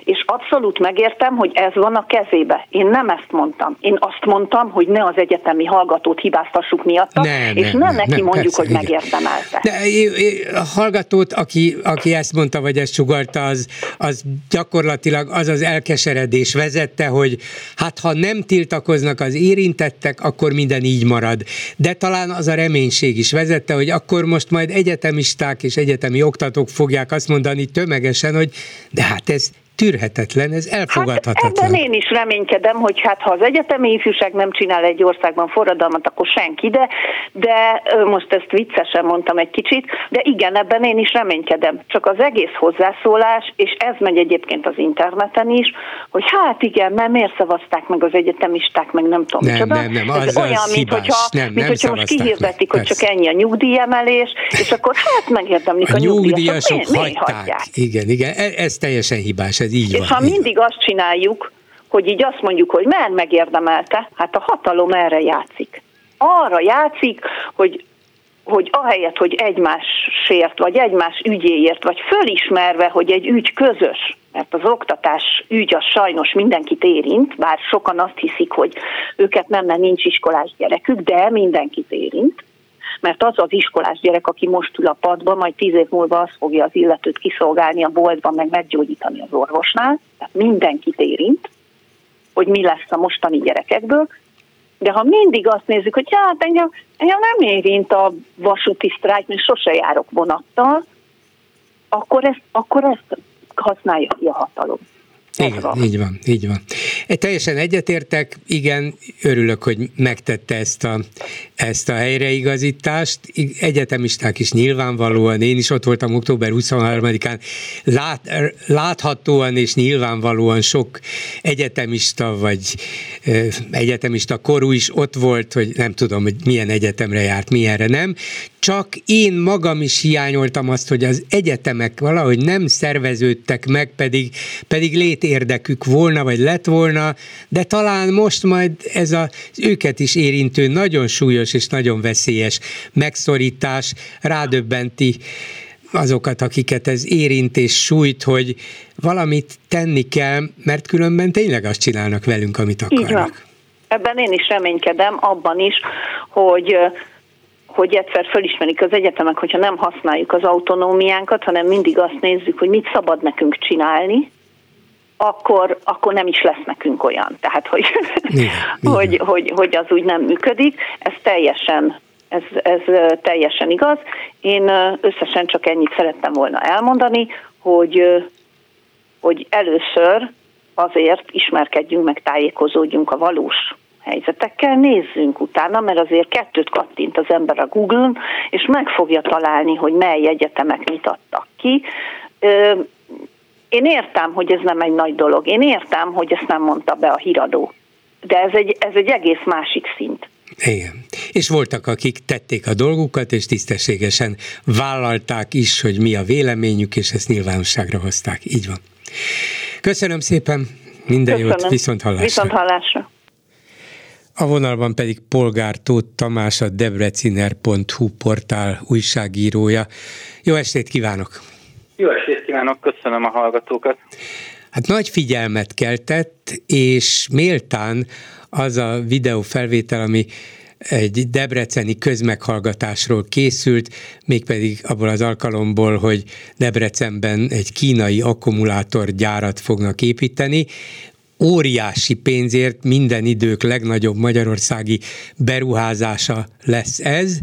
És abszolút megértem, hogy ez van a kezébe. Én nem ezt mondtam. Én azt mondtam, hogy ne az egyetemi hallgatót hibáztassuk miatta, nem, és nem, nem neki nem, mondjuk, persze, hogy igen. megérdemelte. De a hallgatót, aki, aki ezt mondta, vagy ezt sugalta, az, az gyakorlatilag az az elkeseredés vezette, hogy hát ha nem tiltakoznak az érintettek, akkor minden így marad. De talán az a reménység is vezette, hogy akkor most majd egyetemisták és egyetemi oktatók fogják azt mondani tömegesen, hogy de hát ez tűrhetetlen, ez elfogadhatatlan. Hát ebben én is reménykedem, hogy hát ha az egyetemi ifjúság nem csinál egy országban forradalmat, akkor senki, de, de most ezt viccesen mondtam egy kicsit, de igen, ebben én is reménykedem. Csak az egész hozzászólás, és ez megy egyébként az interneten is, hogy hát igen, mert miért szavazták meg az egyetemisták, meg nem tudom nem, micsoda. Nem, nem, az, ez olyan, az mint hibás. hogyha, nem, mint hogyha most kihirdetik, hogy csak ennyi a nyugdíjemelés, és akkor hát megérdemlik a, a nyugdíjasok. hagyták. Igen, igen, ez, ez teljesen hibás, ez így És van, ha így mindig van. azt csináljuk, hogy így azt mondjuk, hogy mert megérdemelte, hát a hatalom erre játszik. Arra játszik, hogy hogy ahelyett, hogy egymásért, vagy egymás ügyéért, vagy fölismerve, hogy egy ügy közös, mert az oktatás ügy az sajnos mindenkit érint, bár sokan azt hiszik, hogy őket nem, mert nincs iskolás gyerekük, de mindenkit érint, mert az az iskolás gyerek, aki most ül a padban, majd tíz év múlva azt fogja az illetőt kiszolgálni a boltban, meg meggyógyítani az orvosnál, tehát mindenkit érint, hogy mi lesz a mostani gyerekekből, de ha mindig azt nézzük, hogy hát engem, engem nem érint a vasúti sztrájk, mert sose járok vonattal, akkor ezt, akkor ezt használja ki a hatalom. Igen, így van, így van. Teljesen egyetértek, igen, örülök, hogy megtette ezt a, ezt a helyreigazítást. Egyetemisták is nyilvánvalóan, én is ott voltam október 23-án, lát, láthatóan és nyilvánvalóan sok egyetemista vagy egyetemista korú is ott volt, hogy nem tudom, hogy milyen egyetemre járt, milyenre nem, csak én magam is hiányoltam azt, hogy az egyetemek valahogy nem szerveződtek meg, pedig, pedig létérdekük volna, vagy lett volna, de talán most majd ez az őket is érintő nagyon súlyos és nagyon veszélyes megszorítás rádöbbenti azokat, akiket ez érint és sújt, hogy valamit tenni kell, mert különben tényleg azt csinálnak velünk, amit akarnak. Így van. Ebben én is reménykedem, abban is, hogy hogy egyszer fölismerik az egyetemek, hogyha nem használjuk az autonómiánkat, hanem mindig azt nézzük, hogy mit szabad nekünk csinálni, akkor, akkor nem is lesz nekünk olyan. Tehát, hogy, igen, hogy, igen. hogy, hogy az úgy nem működik. Ez teljesen ez, ez teljesen igaz. Én összesen csak ennyit szerettem volna elmondani, hogy, hogy először azért ismerkedjünk meg, tájékozódjunk a valós helyzetekkel, nézzünk utána, mert azért kettőt kattint az ember a Google-n, és meg fogja találni, hogy mely egyetemek mit adtak ki. Én értem, hogy ez nem egy nagy dolog. Én értem, hogy ezt nem mondta be a híradó. De ez egy, ez egy egész másik szint. Igen. És voltak, akik tették a dolgukat, és tisztességesen vállalták is, hogy mi a véleményük, és ezt nyilvánosságra hozták. Így van. Köszönöm szépen, minden Köszönöm. jót, viszont hallásra. Viszont hallásra. A vonalban pedig Polgár Tóth Tamás, a debreciner.hu portál újságírója. Jó estét kívánok! Jó estét kívánok, köszönöm a hallgatókat! Hát nagy figyelmet keltett, és méltán az a videó felvétel, ami egy debreceni közmeghallgatásról készült, mégpedig abból az alkalomból, hogy Debrecenben egy kínai akkumulátorgyárat fognak építeni, óriási pénzért minden idők legnagyobb magyarországi beruházása lesz ez,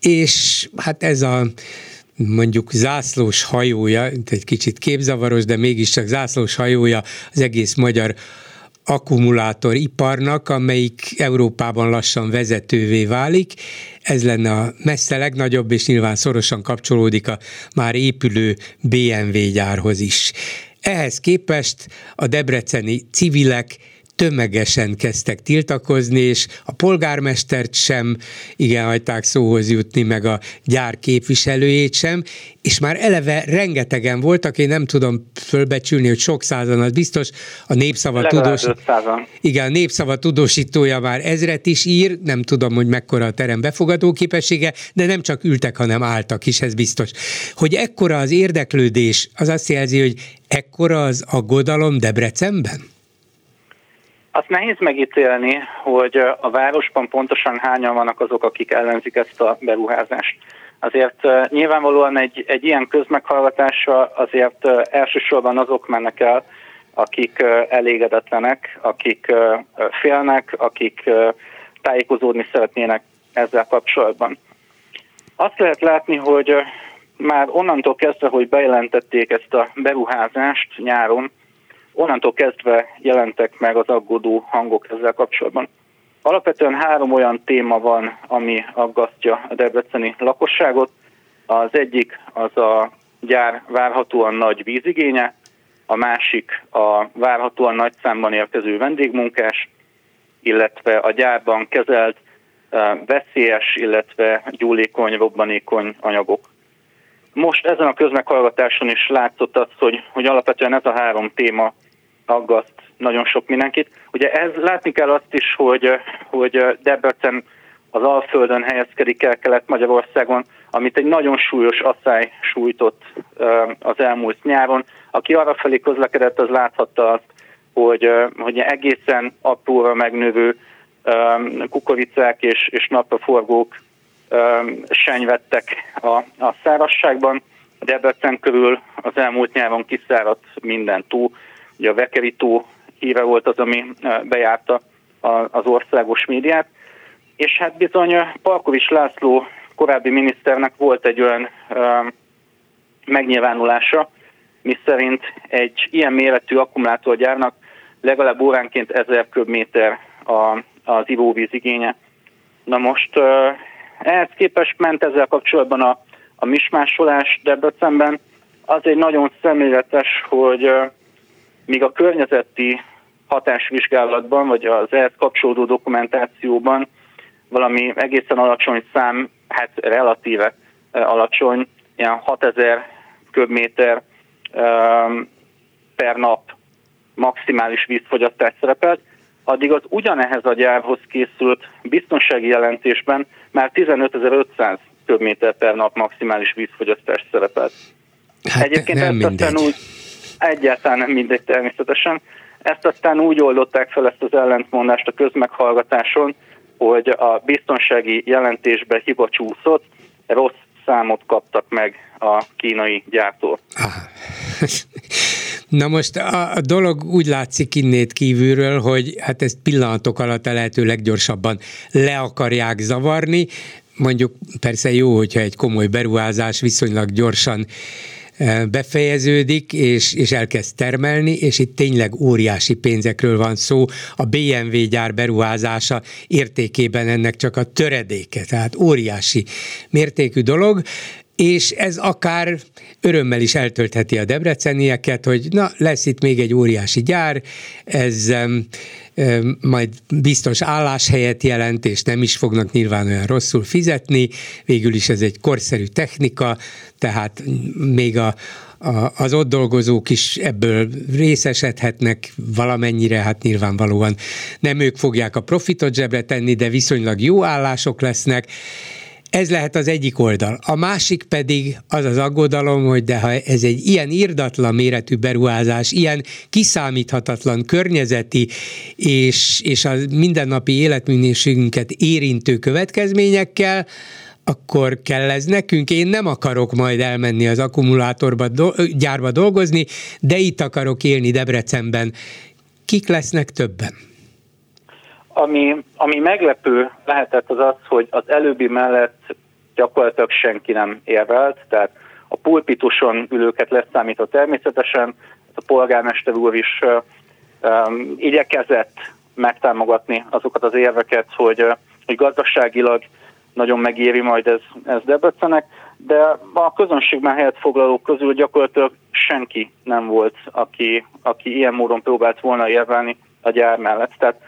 és hát ez a mondjuk zászlós hajója, egy kicsit képzavaros, de mégiscsak zászlós hajója az egész magyar akkumulátoriparnak, amelyik Európában lassan vezetővé válik. Ez lenne a messze legnagyobb, és nyilván szorosan kapcsolódik a már épülő BMW gyárhoz is. Ehhez képest a debreceni civilek tömegesen kezdtek tiltakozni, és a polgármestert sem igen hagyták szóhoz jutni, meg a gyár képviselőjét sem, és már eleve rengetegen voltak, én nem tudom fölbecsülni, hogy sok százan, az biztos a népszava tudós... Igen, a népszava tudósítója már ezret is ír, nem tudom, hogy mekkora a terem befogadó képessége, de nem csak ültek, hanem álltak is, ez biztos. Hogy ekkora az érdeklődés, az azt jelzi, hogy ekkora az aggodalom Debrecenben? Azt nehéz megítélni, hogy a városban pontosan hányan vannak azok, akik ellenzik ezt a beruházást. Azért nyilvánvalóan egy, egy ilyen közmeghallgatásra azért elsősorban azok mennek el, akik elégedetlenek, akik félnek, akik tájékozódni szeretnének ezzel kapcsolatban. Azt lehet látni, hogy már onnantól kezdve, hogy bejelentették ezt a beruházást nyáron, onnantól kezdve jelentek meg az aggódó hangok ezzel kapcsolatban. Alapvetően három olyan téma van, ami aggasztja a debreceni lakosságot. Az egyik az a gyár várhatóan nagy vízigénye, a másik a várhatóan nagy számban érkező vendégmunkás, illetve a gyárban kezelt veszélyes, illetve gyúlékony, robbanékony anyagok. Most ezen a közmeghallgatáson is látszott az, hogy, hogy alapvetően ez a három téma aggaszt nagyon sok mindenkit. Ugye ez látni kell azt is, hogy, hogy Debrecen az Alföldön helyezkedik el Kelet-Magyarországon, amit egy nagyon súlyos asszály sújtott az elmúlt nyáron. Aki arra felé közlekedett, az láthatta azt, hogy, hogy egészen apróra megnövő kukoricák és, és napraforgók senyvettek a, a szárasságban. Debrecen körül az elmúlt nyáron kiszáradt minden tó. Ugye a Vekeri tó volt az, ami bejárta az országos médiát. És hát bizony Palkovics László korábbi miniszternek volt egy olyan megnyilvánulása, miszerint egy ilyen méretű akkumulátorgyárnak legalább óránként 1000 köbméter a, az ivóvíz igénye. Na most ehhez képest ment ezzel kapcsolatban a, a mismásolás Debrecenben. Az egy nagyon szemléletes, hogy míg a környezeti hatásvizsgálatban, vagy az ehhez kapcsolódó dokumentációban valami egészen alacsony szám, hát relatíve alacsony, ilyen 6000 köbméter per nap maximális vízfogyasztás szerepelt, addig az ugyanehhez a gyárhoz készült biztonsági jelentésben már 15.500 köbméter per nap maximális vízfogyasztás szerepelt. Hát Egyébként nem ezt aztán úgy, egyáltalán nem mindegy természetesen. Ezt aztán úgy oldották fel ezt az ellentmondást a közmeghallgatáson, hogy a biztonsági jelentésbe hiba csúszott, rossz számot kaptak meg a kínai gyártó. Na most a, a dolog úgy látszik innét kívülről, hogy hát ezt pillanatok alatt a lehető leggyorsabban le akarják zavarni. Mondjuk persze jó, hogyha egy komoly beruházás viszonylag gyorsan befejeződik, és, és elkezd termelni, és itt tényleg óriási pénzekről van szó. A BMW gyár beruházása értékében ennek csak a töredéke, tehát óriási mértékű dolog, és ez akár örömmel is eltöltheti a debrecenieket, hogy na, lesz itt még egy óriási gyár, ez um, majd biztos álláshelyet jelent, és nem is fognak nyilván olyan rosszul fizetni, végül is ez egy korszerű technika, tehát még a, a, az ott dolgozók is ebből részesedhetnek valamennyire, hát nyilvánvalóan nem ők fogják a profitot zsebre tenni, de viszonylag jó állások lesznek, ez lehet az egyik oldal. A másik pedig az az aggodalom, hogy de ha ez egy ilyen irdatlan méretű beruházás, ilyen kiszámíthatatlan környezeti és, és a mindennapi életminőségünket érintő következményekkel, akkor kell ez nekünk. Én nem akarok majd elmenni az akkumulátorba, do- gyárba dolgozni, de itt akarok élni Debrecenben. Kik lesznek többen? Ami, ami meglepő lehetett az az, hogy az előbbi mellett gyakorlatilag senki nem érvelt, tehát a pulpituson ülőket leszámítva természetesen, a polgármester úr is um, igyekezett megtámogatni azokat az érveket, hogy, hogy gazdaságilag nagyon megéri majd ez, ez Debrecenek, de a közönségben helyet foglalók közül gyakorlatilag senki nem volt, aki, aki ilyen módon próbált volna érvelni a gyár mellett. Tehát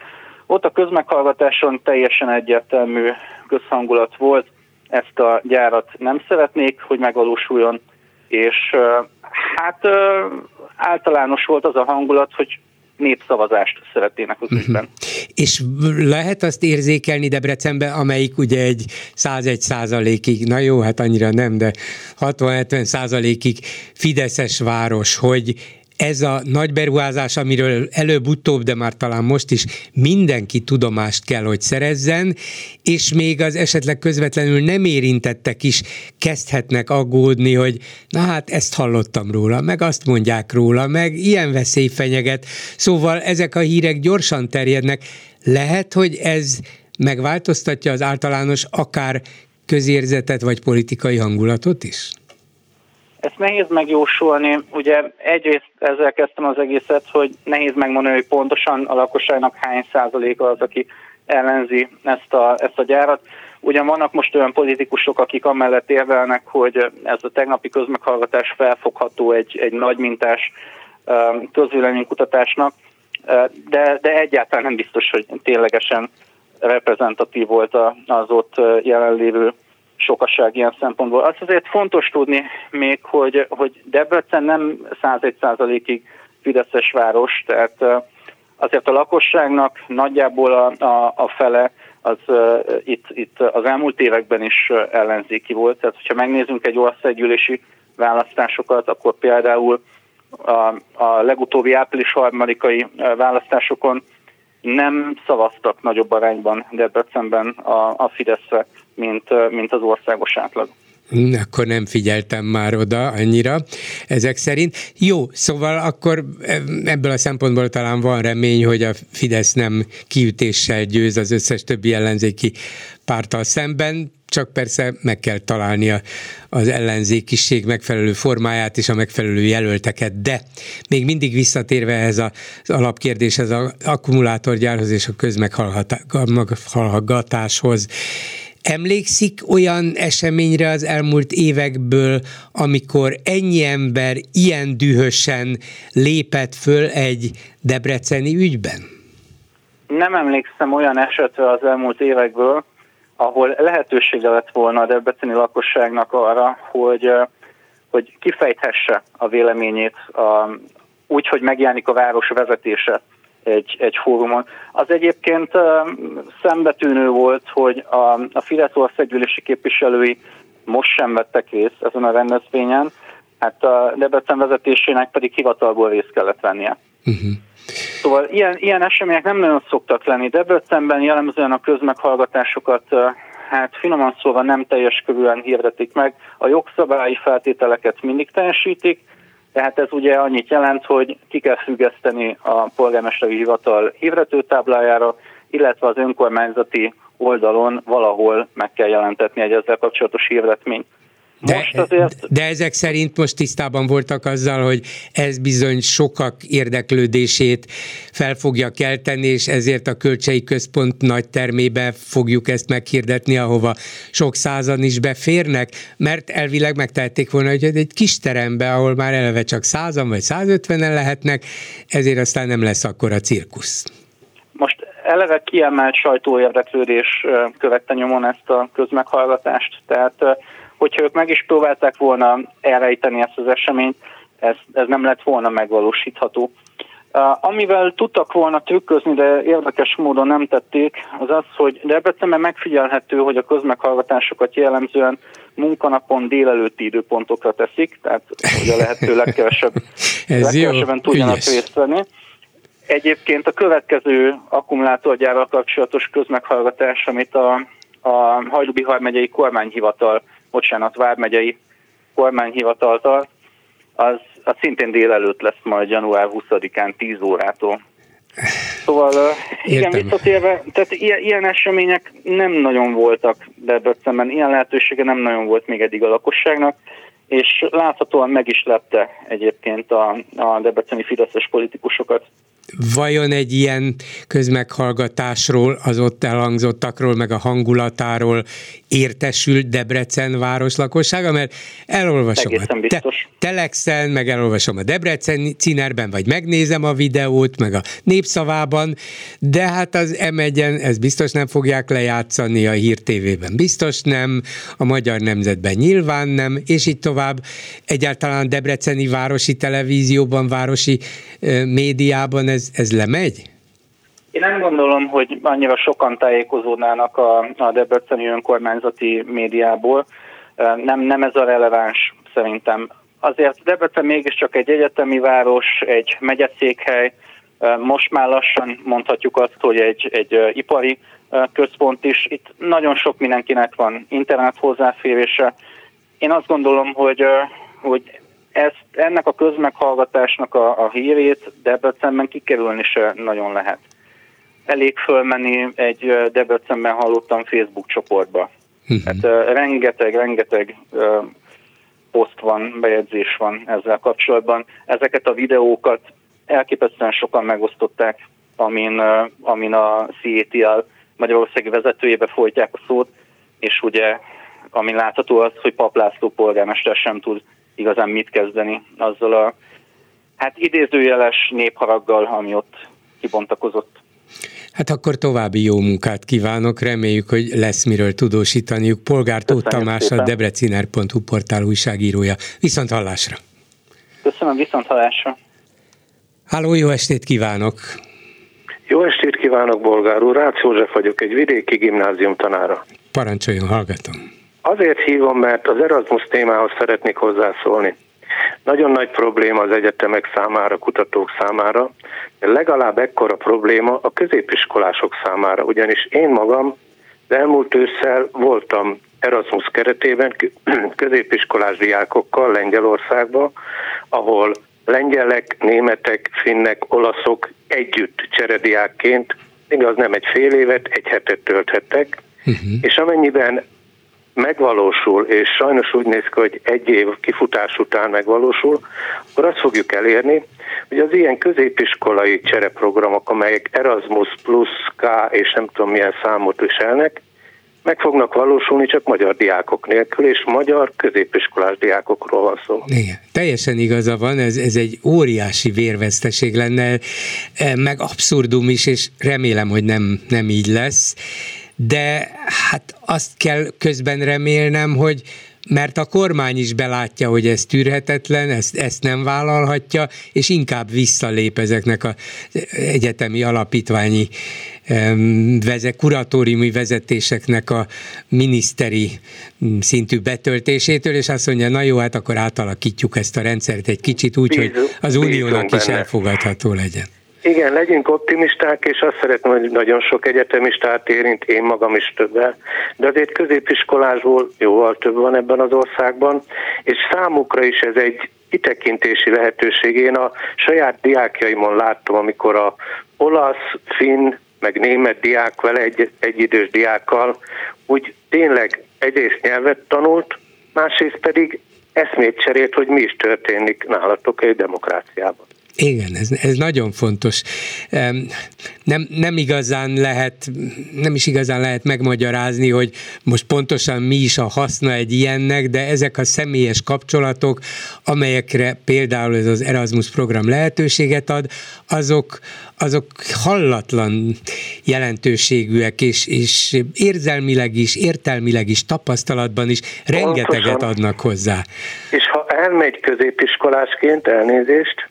ott a közmeghallgatáson teljesen egyértelmű közhangulat volt, ezt a gyárat nem szeretnék, hogy megvalósuljon, és hát általános volt az a hangulat, hogy népszavazást szeretnének az mhm. ügyben. Uh-huh. És lehet azt érzékelni Debrecenben, amelyik ugye egy 101 százalékig, na jó, hát annyira nem, de 60-70 százalékig Fideszes város, hogy ez a nagy beruházás, amiről előbb-utóbb, de már talán most is mindenki tudomást kell, hogy szerezzen, és még az esetleg közvetlenül nem érintettek is kezdhetnek aggódni, hogy na hát ezt hallottam róla, meg azt mondják róla, meg ilyen veszély fenyeget. Szóval ezek a hírek gyorsan terjednek. Lehet, hogy ez megváltoztatja az általános akár közérzetet vagy politikai hangulatot is? Ezt nehéz megjósolni. Ugye egyrészt ezzel kezdtem az egészet, hogy nehéz megmondani, hogy pontosan a lakosságnak hány százaléka az, aki ellenzi ezt a, ezt a gyárat. Ugyan vannak most olyan politikusok, akik amellett érvelnek, hogy ez a tegnapi közmeghallgatás felfogható egy, egy nagy mintás közvéleménykutatásnak, de, de egyáltalán nem biztos, hogy ténylegesen reprezentatív volt az ott jelenlévő sokaság ilyen szempontból. Azt azért fontos tudni még, hogy, hogy Debrecen nem 101%-ig Fideszes város, tehát azért a lakosságnak nagyjából a, a, a fele az uh, itt, itt az elmúlt években is ellenzéki volt. Tehát, hogyha megnézzünk egy országgyűlési választásokat, akkor például a, a legutóbbi április harmadikai választásokon nem szavaztak nagyobb arányban Debrecenben a, a Fideszre, mint, mint az országos átlag. Akkor nem figyeltem már oda annyira ezek szerint. Jó, szóval akkor ebből a szempontból talán van remény, hogy a Fidesz nem kiütéssel győz az összes többi ellenzéki párttal szemben, csak persze meg kell találni az ellenzékiség megfelelő formáját és a megfelelő jelölteket, de még mindig visszatérve ez az alapkérdés, ez az akkumulátorgyárhoz és a közmeghallgatáshoz, Emlékszik olyan eseményre az elmúlt évekből, amikor ennyi ember ilyen dühösen lépett föl egy debreceni ügyben? Nem emlékszem olyan esetre az elmúlt évekből, ahol lehetősége lett volna a debreceni lakosságnak arra, hogy, hogy kifejthesse a véleményét a, úgy, hogy megjelenik a város vezetése egy, egy fórumon. Az egyébként szembetűnő volt, hogy a, a Fidesz országgyűlési képviselői most sem vettek részt ezen a rendezvényen, hát a Debrecen vezetésének pedig hivatalból részt kellett vennie. Uh-huh. Szóval ilyen, ilyen események nem nagyon szoktak lenni. Debrecenben jellemzően a közmeghallgatásokat hát finoman szólva nem teljes körülön hirdetik meg. A jogszabályi feltételeket mindig teljesítik, tehát ez ugye annyit jelent, hogy ki kell függeszteni a polgármesteri hivatal hívretőtáblájára, illetve az önkormányzati oldalon valahol meg kell jelentetni egy ezzel kapcsolatos hirdetményt. De, azért... de ezek szerint most tisztában voltak azzal, hogy ez bizony sokak érdeklődését fel fogja kelteni, és ezért a Kölcsei Központ nagy termébe fogjuk ezt meghirdetni, ahova sok százan is beférnek, mert elvileg megtehették volna, hogy egy kis terembe, ahol már eleve csak százan vagy 150-en lehetnek, ezért aztán nem lesz akkor a cirkusz. Most eleve kiemelt sajtóérdeklődés követte nyomon ezt a közmeghallgatást, tehát hogyha ők meg is próbálták volna elrejteni ezt az eseményt, ez, ez nem lett volna megvalósítható. Amivel tudtak volna trükközni, de érdekes módon nem tették, az az, hogy Debrecenben megfigyelhető, hogy a közmeghallgatásokat jellemzően munkanapon délelőtti időpontokra teszik, tehát ugye a lehető legkevesebb, legkevesebben tudjanak részt venni. Egyébként a következő akkumulátorgyárral kapcsolatos közmeghallgatás, amit a, a Hajdubihar megyei kormányhivatal bocsánat, Vármegyei kormányhivatal tart, az, az szintén délelőtt lesz majd január 20-án 10 órától. Szóval igen, visszatérve, tehát ilyen, ilyen események nem nagyon voltak Debrecenben, ilyen lehetősége nem nagyon volt még eddig a lakosságnak, és láthatóan meg is lepte egyébként a, a debreceni fideszes politikusokat vajon egy ilyen közmeghallgatásról, az ott elhangzottakról, meg a hangulatáról értesül Debrecen város lakossága, mert elolvasom a te- Telexen, meg elolvasom a Debrecen cinerben, vagy megnézem a videót, meg a népszavában, de hát az m ez biztos nem fogják lejátszani, a Hír TV-ben biztos nem, a Magyar Nemzetben nyilván nem, és így tovább. Egyáltalán Debreceni városi televízióban, városi médiában ez, ez lemegy? Én nem gondolom, hogy annyira sokan tájékozódnának a, a Debreceni önkormányzati médiából. Nem, nem ez a releváns szerintem. Azért Debrecen mégiscsak egy egyetemi város, egy megyeszékhely, most már lassan mondhatjuk azt, hogy egy, egy ipari központ is. Itt nagyon sok mindenkinek van internet hozzáférése. Én azt gondolom, hogy, hogy ezt, ennek a közmeghallgatásnak a, a hírét Debrecenben kikerülni se nagyon lehet. Elég fölmenni egy Debrecenben hallottam Facebook csoportba. Uh-huh. Hát rengeteg, rengeteg uh, poszt van, bejegyzés van ezzel kapcsolatban. Ezeket a videókat elképesztően sokan megosztották, amin, uh, amin a CATL Magyarországi vezetőjébe folytják a szót, és ugye ami látható az, hogy Paplászló polgármester sem tud igazán mit kezdeni azzal a hát idézőjeles népharaggal, ami ott kibontakozott. Hát akkor további jó munkát kívánok, reméljük, hogy lesz miről tudósítaniuk. Polgár Tóth Tamás, a debreciner.hu portál újságírója. Viszont hallásra! Köszönöm, viszont hallásra! Háló, jó estét kívánok! Jó estét kívánok, Bolgár úr! Rácz József vagyok, egy vidéki gimnázium tanára. Parancsoljon, hallgatom! Azért hívom, mert az Erasmus témához szeretnék hozzászólni. Nagyon nagy probléma az egyetemek számára, kutatók számára, de legalább ekkora probléma a középiskolások számára, ugyanis én magam az elmúlt ősszel voltam Erasmus keretében középiskolás diákokkal Lengyelországba, ahol lengyelek, németek, finnek, olaszok együtt cserediákként, igaz nem egy fél évet, egy hetet tölthettek, uh-huh. és amennyiben megvalósul, és sajnos úgy néz ki, hogy egy év kifutás után megvalósul, akkor azt fogjuk elérni, hogy az ilyen középiskolai csereprogramok, amelyek Erasmus plus K és nem tudom milyen számot viselnek, meg fognak valósulni csak magyar diákok nélkül, és magyar középiskolás diákokról van szó. Igen, teljesen igaza van, ez, ez egy óriási vérveszteség lenne, e, meg abszurdum is, és remélem, hogy nem, nem így lesz de hát azt kell közben remélnem, hogy mert a kormány is belátja, hogy ez tűrhetetlen, ezt, ezt nem vállalhatja, és inkább visszalép ezeknek az egyetemi alapítványi vezet, kuratóriumi vezetéseknek a miniszteri szintű betöltésétől, és azt mondja, na jó, hát akkor átalakítjuk ezt a rendszert egy kicsit úgy, hogy az uniónak is elfogadható legyen. Igen, legyünk optimisták, és azt szeretném, hogy nagyon sok egyetemistát érint, én magam is többel, de azért középiskolásból jóval több van ebben az országban, és számukra is ez egy kitekintési lehetőség. Én a saját diákjaimon láttam, amikor a olasz, finn, meg német diák vele egy, egy idős diákkal úgy tényleg egyrészt nyelvet tanult, másrészt pedig eszmét cserélt, hogy mi is történik nálatok egy demokráciában. Igen, ez, ez nagyon fontos. Nem, nem igazán lehet, nem is igazán lehet megmagyarázni, hogy most pontosan mi is a haszna egy ilyennek, de ezek a személyes kapcsolatok, amelyekre például ez az Erasmus program lehetőséget ad, azok, azok hallatlan jelentőségűek, és, és érzelmileg is, értelmileg is, tapasztalatban is rengeteget adnak hozzá. És ha elmegy középiskolásként, elnézést,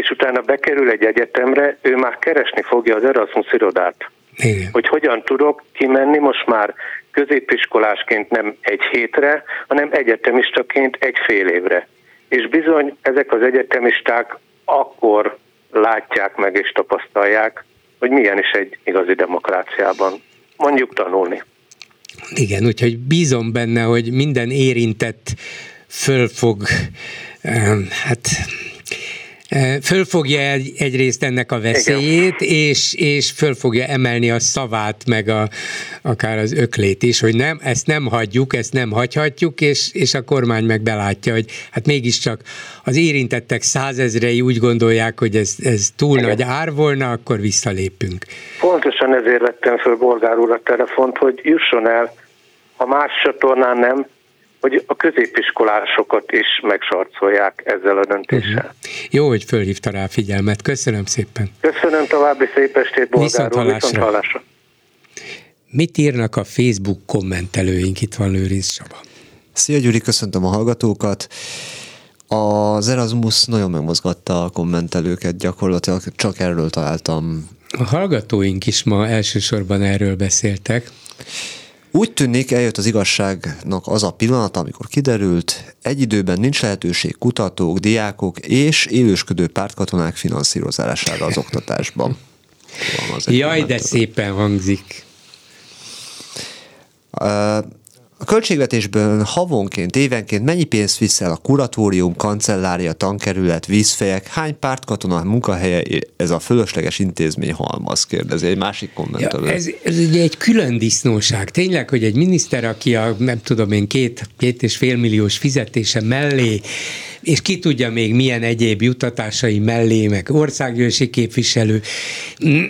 és utána bekerül egy egyetemre, ő már keresni fogja az Erasmus irodát. Igen. Hogy hogyan tudok kimenni most már középiskolásként nem egy hétre, hanem egyetemistaként egy fél évre. És bizony ezek az egyetemisták akkor látják meg és tapasztalják, hogy milyen is egy igazi demokráciában. Mondjuk tanulni. Igen, úgyhogy bízom benne, hogy minden érintett föl fog, hát Föl fogja egy, egyrészt ennek a veszélyét, és, és föl fogja emelni a szavát, meg a, akár az öklét is, hogy nem, ezt nem hagyjuk, ezt nem hagyhatjuk, és, és a kormány meg belátja, hogy hát mégiscsak az érintettek százezrei úgy gondolják, hogy ez, ez túl Igen. nagy ár volna, akkor visszalépünk. Pontosan ezért vettem föl Bolgár úr a telefont, hogy jusson el, ha más csatornán nem, hogy a középiskolásokat is megsarcolják ezzel a döntéssel. Uh-huh. Jó, hogy fölhívta rá a figyelmet. Köszönöm szépen. Köszönöm további szép estét, Bolgár úr. Viszont hallásra. Mit írnak a Facebook kommentelőink? Itt van Lőrinc Csaba. Szia Gyuri, köszöntöm a hallgatókat. Az Erasmus nagyon megmozgatta a kommentelőket, gyakorlatilag csak erről találtam. A hallgatóink is ma elsősorban erről beszéltek. Úgy tűnik, eljött az igazságnak az a pillanat, amikor kiderült, egy időben nincs lehetőség kutatók, diákok és élősködő pártkatonák finanszírozására az oktatásban. Jaj, de szépen hangzik. A költségvetésből havonként, évenként mennyi pénzt viszel a kuratórium, kancellária, tankerület, vízfejek, hány pártkatona munkahelye ez a fölösleges intézmény halmaz, kérdezi egy másik kommentelő. Ja, ez, ez ugye egy külön disznóság. Tényleg, hogy egy miniszter, aki a nem tudom én két, két és fél milliós fizetése mellé és ki tudja még milyen egyéb jutatásai mellé, meg országgyűlési képviselő,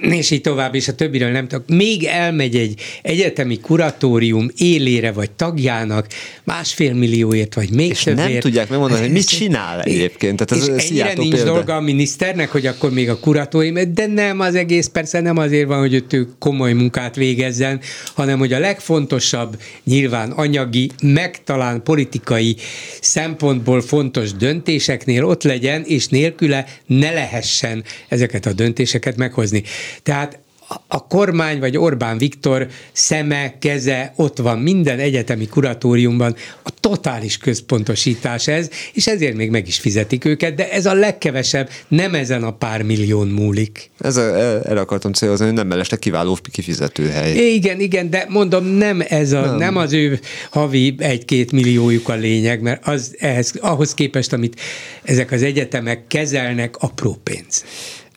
és így tovább, és a többiről nem tudok. Még elmegy egy egyetemi kuratórium élére vagy tagjának másfél millióért, vagy még és többért. nem tudják megmondani, hogy mit csinál egyébként. Tehát ez és ennyire nincs példa. dolga a miniszternek, hogy akkor még a kuratórium, de nem az egész persze nem azért van, hogy ő komoly munkát végezzen, hanem hogy a legfontosabb nyilván anyagi, meg talán politikai szempontból fontos döntéseknél ott legyen, és nélküle ne lehessen ezeket a döntéseket meghozni. Tehát a kormány vagy Orbán Viktor szeme, keze ott van minden egyetemi kuratóriumban, a totális központosítás ez, és ezért még meg is fizetik őket, de ez a legkevesebb, nem ezen a pár millión múlik. Ez a, e, erre akartam célozni, hogy nem mellesleg kiváló kifizetőhely. Igen, igen, de mondom, nem ez a, nem, nem az ő havi egy-két milliójuk a lényeg, mert az ehhez, ahhoz képest, amit ezek az egyetemek kezelnek, apró pénz.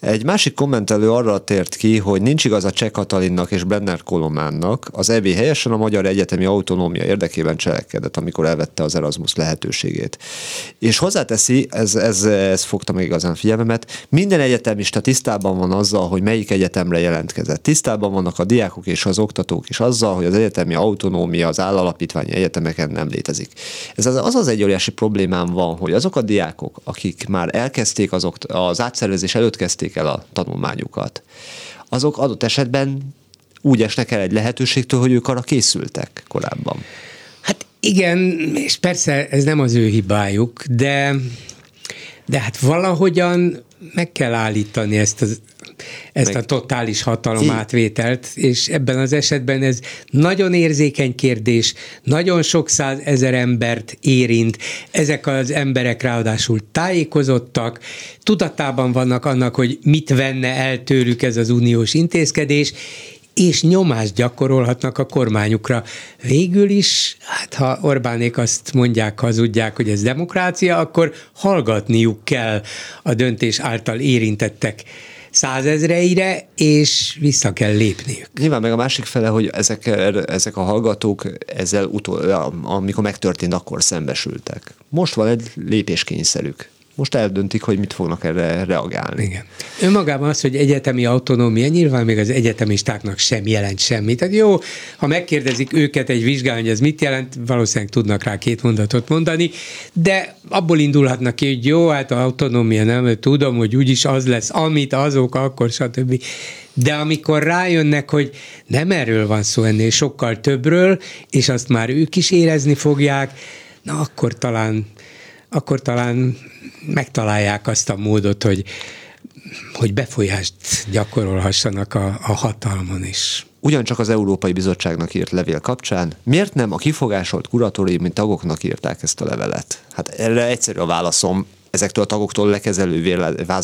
Egy másik kommentelő arra tért ki, hogy nincs igaz a Cseh Katalinnak és Brenner Kolománnak. Az EB helyesen a magyar egyetemi autonómia érdekében cselekedett, amikor elvette az Erasmus lehetőségét. És hozzáteszi, ez, ez, ez fogta meg igazán figyelmemet, minden egyetemista tisztában van azzal, hogy melyik egyetemre jelentkezett. Tisztában vannak a diákok és az oktatók is azzal, hogy az egyetemi autonómia az állalapítványi egyetemeken nem létezik. Ez az az, az egy óriási problémám van, hogy azok a diákok, akik már elkezdték az, az átszervezés előtt kezdték végezték el a tanulmányukat, azok adott esetben úgy esnek el egy lehetőségtől, hogy ők arra készültek korábban. Hát igen, és persze ez nem az ő hibájuk, de, de hát valahogyan meg kell állítani ezt az ezt a totális hatalomátvételt, és ebben az esetben ez nagyon érzékeny kérdés, nagyon sok száz ezer embert érint, ezek az emberek ráadásul tájékozottak, tudatában vannak annak, hogy mit venne el tőlük ez az uniós intézkedés, és nyomást gyakorolhatnak a kormányukra. Végül is, hát ha Orbánék azt mondják, hazudják, hogy ez demokrácia, akkor hallgatniuk kell a döntés által érintettek százezreire, és vissza kell lépniük. Nyilván meg a másik fele, hogy ezek, ezek a hallgatók ezzel utol, amikor megtörtént, akkor szembesültek. Most van egy lépéskényszerük most eldöntik, hogy mit fognak erre reagálni. Igen. Önmagában az, hogy egyetemi autonómia, nyilván még az egyetemistáknak sem jelent semmit. Tehát jó, ha megkérdezik őket egy vizsgálón, hogy ez mit jelent, valószínűleg tudnak rá két mondatot mondani, de abból indulhatnak ki, hogy jó, hát a autonómia nem, tudom, hogy úgyis az lesz, amit azok, akkor stb. De amikor rájönnek, hogy nem erről van szó ennél, sokkal többről, és azt már ők is érezni fogják, na akkor talán akkor talán megtalálják azt a módot, hogy, hogy befolyást gyakorolhassanak a, a hatalmon is. Ugyancsak az Európai Bizottságnak írt levél kapcsán, miért nem a kifogásolt kuratóriumi tagoknak írták ezt a levelet? Hát erre egyszerű a válaszom, ezektől a tagoktól lekezelő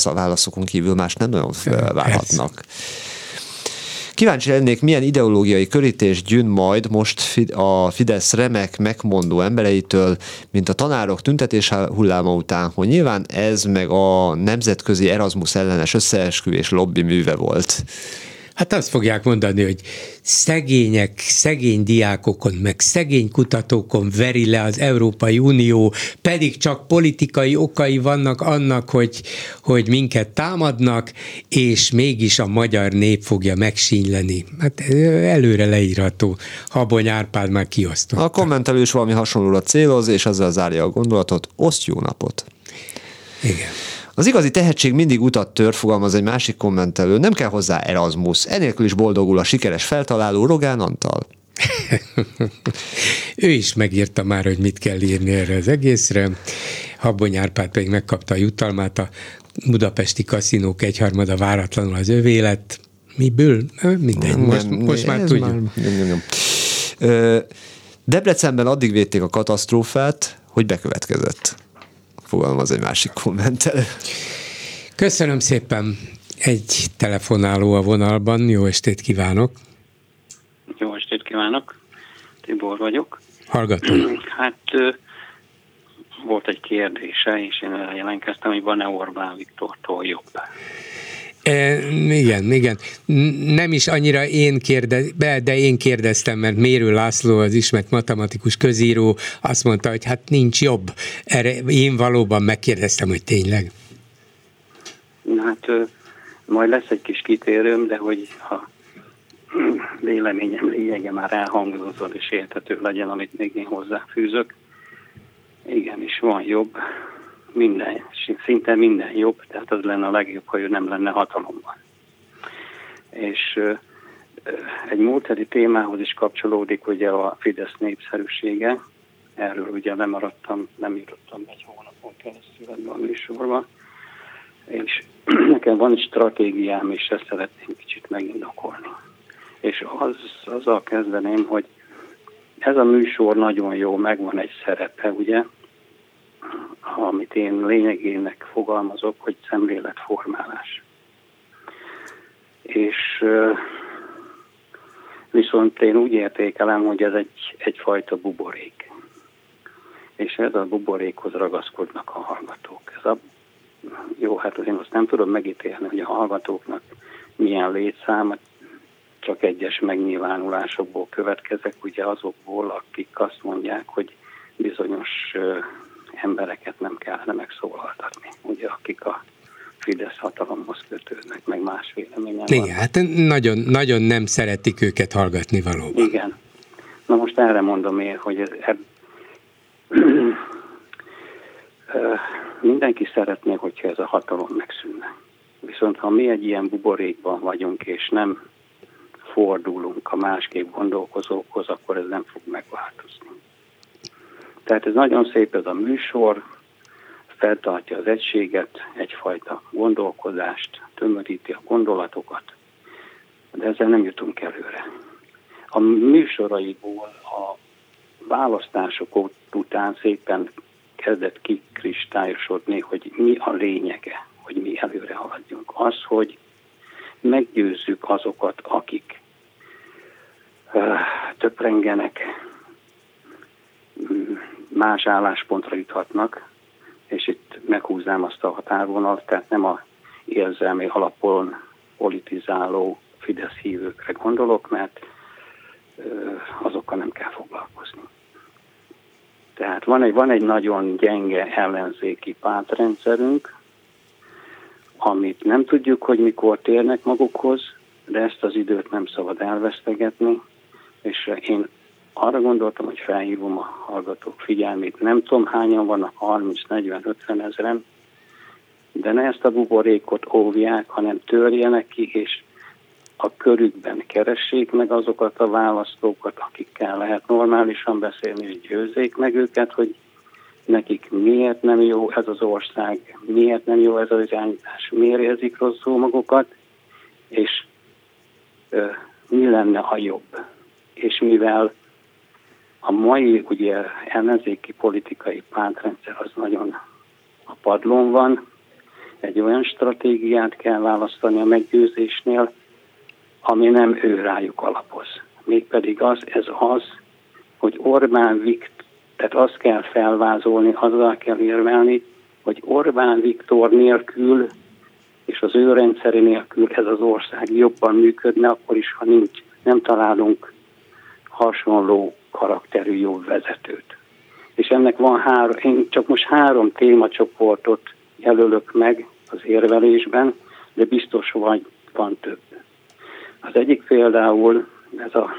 válaszokon kívül más nem nagyon várhatnak. Kíváncsi lennék, milyen ideológiai körítés gyűn majd most a Fidesz remek megmondó embereitől, mint a tanárok tüntetés hulláma után, hogy nyilván ez meg a nemzetközi Erasmus ellenes összeesküvés lobby műve volt. Hát azt fogják mondani, hogy szegények, szegény diákokon, meg szegény kutatókon veri le az Európai Unió, pedig csak politikai okai vannak annak, hogy, hogy minket támadnak, és mégis a magyar nép fogja megsínyleni. Hát előre leírható. Habony Árpád már kiosztott. A kommentelő is valami hasonlóra céloz, és ezzel zárja a gondolatot. Oszt jó napot! Igen. Az igazi tehetség mindig utat tör, fogalmaz egy másik kommentelő, nem kell hozzá Erasmus, enélkül is boldogul a sikeres feltaláló Rogán Antal. ő is megírta már, hogy mit kell írni erre az egészre. Habony Árpád pedig megkapta a jutalmát, a budapesti kaszinók egyharmada váratlanul az övé lett. Miből? Mindegy, most, most már tudjuk. Már, nem, nem. Debrecenben addig védték a katasztrófát, hogy bekövetkezett fogalmaz egy másik kommentelő. Köszönöm szépen. Egy telefonáló a vonalban. Jó estét kívánok. Jó estét kívánok. Tibor vagyok. Hallgatom. Hát volt egy kérdése, és én jelentkeztem, hogy van-e Orbán Viktortól jobb. E, igen, igen. Nem is annyira én kérdez, de én kérdeztem, mert Mérő László, az ismert matematikus közíró, azt mondta, hogy hát nincs jobb. Erre én valóban megkérdeztem, hogy tényleg. Hát majd lesz egy kis kitérőm, de hogy ha véleményem lényege már elhangzott és értető legyen, amit még én hozzáfűzök. Igen, és van jobb minden, szinte minden jobb, tehát az lenne a legjobb, hogy ő nem lenne hatalomban. És egy múlteri témához is kapcsolódik ugye a Fidesz népszerűsége, erről ugye lemaradtam, nem jutottam egy hónapon keresztül ebben a műsorban, és nekem van egy stratégiám, és ezt szeretném kicsit megindokolni. És az, azzal kezdeném, hogy ez a műsor nagyon jó, megvan egy szerepe, ugye, amit én lényegének fogalmazok, hogy szemléletformálás. És viszont én úgy értékelem, hogy ez egy, egyfajta buborék. És ez a buborékhoz ragaszkodnak a hallgatók. Ez a, jó, hát én azt nem tudom megítélni, hogy a hallgatóknak milyen létszám, csak egyes megnyilvánulásokból következek, ugye azokból, akik azt mondják, hogy bizonyos embereket nem kellene megszólaltatni, ugye, akik a Fidesz hatalomhoz kötődnek, meg más véleményen Igen, van. hát nagyon, nagyon nem szeretik őket hallgatni valóban. Igen. Na most erre mondom én, hogy ez, eb... mindenki szeretné, hogyha ez a hatalom megszűnne. Viszont ha mi egy ilyen buborékban vagyunk, és nem fordulunk a másképp gondolkozókhoz, akkor ez nem fog megváltozni. Tehát ez nagyon szép ez a műsor, feltartja az egységet, egyfajta gondolkodást, tömöríti a gondolatokat, de ezzel nem jutunk előre. A műsoraiból a választások után szépen kezdett kikristályosodni, hogy mi a lényege, hogy mi előre haladjunk. Az, hogy meggyőzzük azokat, akik uh, töprengenek, más álláspontra juthatnak, és itt meghúznám azt a határvonalat, tehát nem a érzelmi alapon politizáló Fidesz hívőkre gondolok, mert azokkal nem kell foglalkozni. Tehát van egy, van egy nagyon gyenge ellenzéki pártrendszerünk, amit nem tudjuk, hogy mikor térnek magukhoz, de ezt az időt nem szabad elvesztegetni, és én arra gondoltam, hogy felhívom a hallgatók figyelmét. Nem tudom hányan vannak, 30-40-50 ezeren, de ne ezt a buborékot óvják, hanem törjenek ki, és a körükben keressék meg azokat a választókat, akikkel lehet normálisan beszélni, hogy győzzék meg őket, hogy nekik miért nem jó ez az ország, miért nem jó ez az irányítás, miért érzik rosszul magukat, és ö, mi lenne a jobb. És mivel a mai ugye ellenzéki politikai pártrendszer az nagyon a padlón van, egy olyan stratégiát kell választani a meggyőzésnél, ami nem ő rájuk alapoz. Mégpedig az, ez az, hogy Orbán Viktor, tehát azt kell felvázolni, azzal kell érvelni, hogy Orbán Viktor nélkül és az ő rendszeri nélkül ez az ország jobban működne, akkor is, ha nincs, nem találunk hasonló karakterű jó vezetőt. És ennek van három, én csak most három témacsoportot jelölök meg az érvelésben, de biztos vagy van több. Az egyik például ez a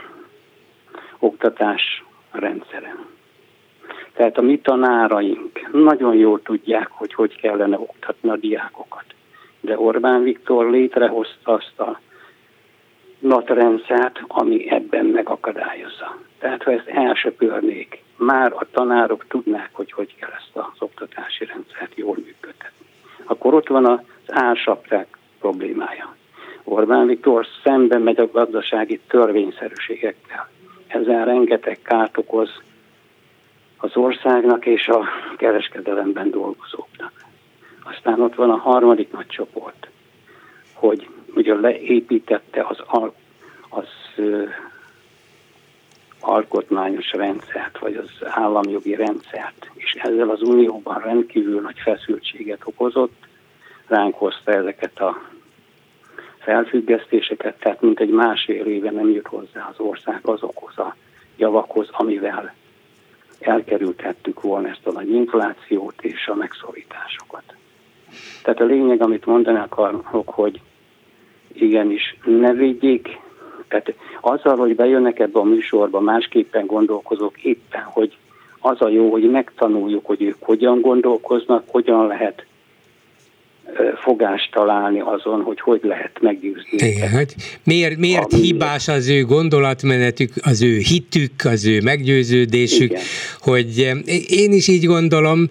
oktatás rendszere. Tehát a mi tanáraink nagyon jól tudják, hogy hogy kellene oktatni a diákokat. De Orbán Viktor létrehozta azt a natrendszert, ami ebben megakadályozza. Tehát ha ezt elsöpörnék, már a tanárok tudnák, hogy hogy kell ezt az oktatási rendszert jól működtetni. Akkor ott van az ársapták problémája. Orbán Viktor szemben megy a gazdasági törvényszerűségekkel. Ezzel rengeteg kárt okoz az országnak és a kereskedelemben dolgozóknak. Aztán ott van a harmadik nagy csoport, hogy ugye leépítette az, az alkotmányos rendszert, vagy az államjogi rendszert, és ezzel az unióban rendkívül nagy feszültséget okozott, ránk hozta ezeket a felfüggesztéseket, tehát mint egy másfél éve nem jut hozzá az ország azokhoz a javakhoz, amivel elkerültettük volna ezt a nagy inflációt és a megszorításokat. Tehát a lényeg, amit mondani akarok, hogy igenis ne védjék, tehát azzal, hogy bejönnek ebbe a műsorba, másképpen gondolkozok éppen, hogy az a jó, hogy megtanuljuk, hogy ők hogyan gondolkoznak, hogyan lehet fogást találni azon, hogy hogy lehet meggyőzni. Igen, hogy miért, miért hibás az ő gondolatmenetük, az ő hitük, az ő meggyőződésük, Igen. hogy én is így gondolom,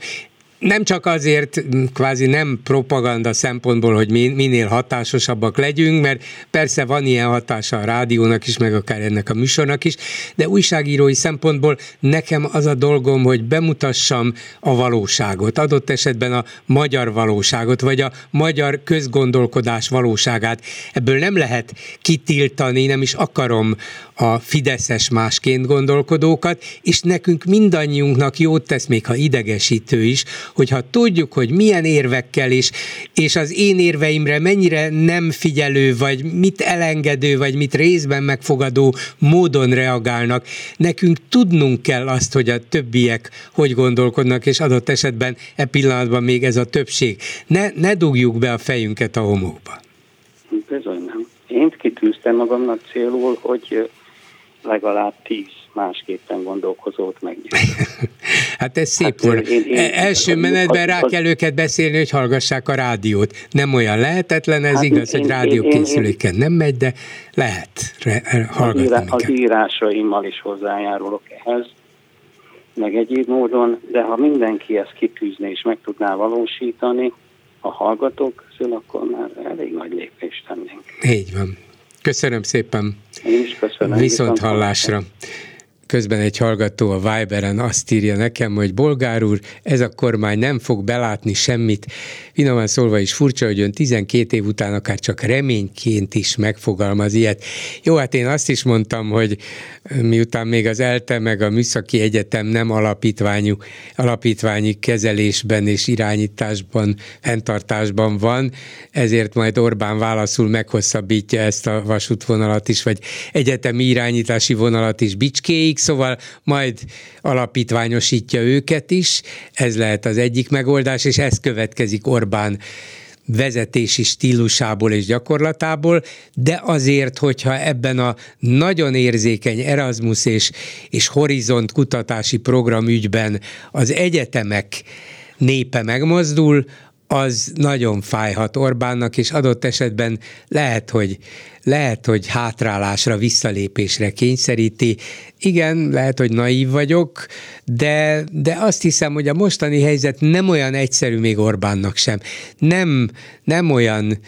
nem csak azért, kvázi nem propaganda szempontból, hogy minél hatásosabbak legyünk, mert persze van ilyen hatása a rádiónak is, meg akár ennek a műsornak is, de újságírói szempontból nekem az a dolgom, hogy bemutassam a valóságot, adott esetben a magyar valóságot, vagy a magyar közgondolkodás valóságát. Ebből nem lehet kitiltani, nem is akarom a fideszes másként gondolkodókat, és nekünk mindannyiunknak jót tesz, még ha idegesítő is, hogyha tudjuk, hogy milyen érvekkel is, és az én érveimre mennyire nem figyelő, vagy mit elengedő, vagy mit részben megfogadó módon reagálnak, nekünk tudnunk kell azt, hogy a többiek hogy gondolkodnak, és adott esetben e pillanatban még ez a többség. Ne, ne dugjuk be a fejünket a homokba. Bizony nem. Én kitűztem magamnak célul, hogy legalább tíz másképpen gondolkozót meggyőzni. hát ez szép hát, volt. Én, én, Első menetben rá kell őket beszélni, hogy hallgassák a rádiót. Nem olyan lehetetlen, ez hát igaz, én, hogy rádiókészüléken nem megy, de lehet hallgatni az, írá, az írásaimmal is hozzájárulok ehhez, meg egyéb módon, de ha mindenki ezt kitűzne és meg tudná valósítani, a hallgatók közül, akkor már elég nagy lépést tennénk. Így van. Köszönöm szépen. Én is köszönöm. Viszont hallásra. Közben egy hallgató a Viberen azt írja nekem, hogy bolgár úr, ez a kormány nem fog belátni semmit. Finoman szólva is furcsa, hogy ön 12 év után akár csak reményként is megfogalmaz ilyet. Jó, hát én azt is mondtam, hogy miután még az ELTE meg a Műszaki Egyetem nem alapítványú, alapítványi kezelésben és irányításban, fenntartásban van, ezért majd Orbán válaszul meghosszabbítja ezt a vasútvonalat is, vagy egyetemi irányítási vonalat is Bicskéig, szóval majd alapítványosítja őket is, ez lehet az egyik megoldás, és ez következik Orbán vezetési stílusából és gyakorlatából, de azért, hogyha ebben a nagyon érzékeny Erasmus és, és Horizont kutatási program ügyben az egyetemek népe megmozdul, az nagyon fájhat Orbánnak, és adott esetben lehet, hogy, lehet, hogy hátrálásra, visszalépésre kényszeríti. Igen, lehet, hogy naív vagyok, de, de azt hiszem, hogy a mostani helyzet nem olyan egyszerű még Orbánnak sem. Nem, nem olyan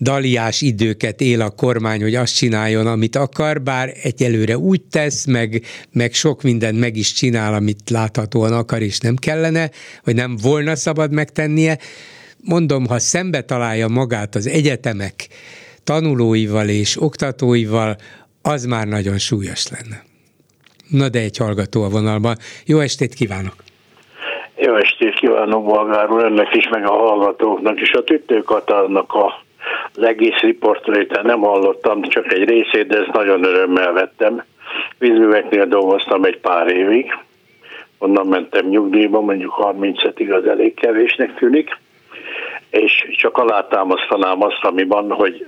daliás időket él a kormány, hogy azt csináljon, amit akar, bár egyelőre úgy tesz, meg, meg sok mindent meg is csinál, amit láthatóan akar és nem kellene, vagy nem volna szabad megtennie, mondom, ha szembe találja magát az egyetemek tanulóival és oktatóival, az már nagyon súlyos lenne. Na de egy hallgató a vonalban. Jó estét kívánok! Jó estét kívánok Bolgár úr, önnek is, meg a hallgatóknak is. A tüttőkatalnak a, az egész riportréten nem hallottam, csak egy részét, de ezt nagyon örömmel vettem. Vízműveknél dolgoztam egy pár évig, onnan mentem nyugdíjba, mondjuk 35-ig az elég kevésnek tűnik, és csak alátámasztanám azt, ami van, hogy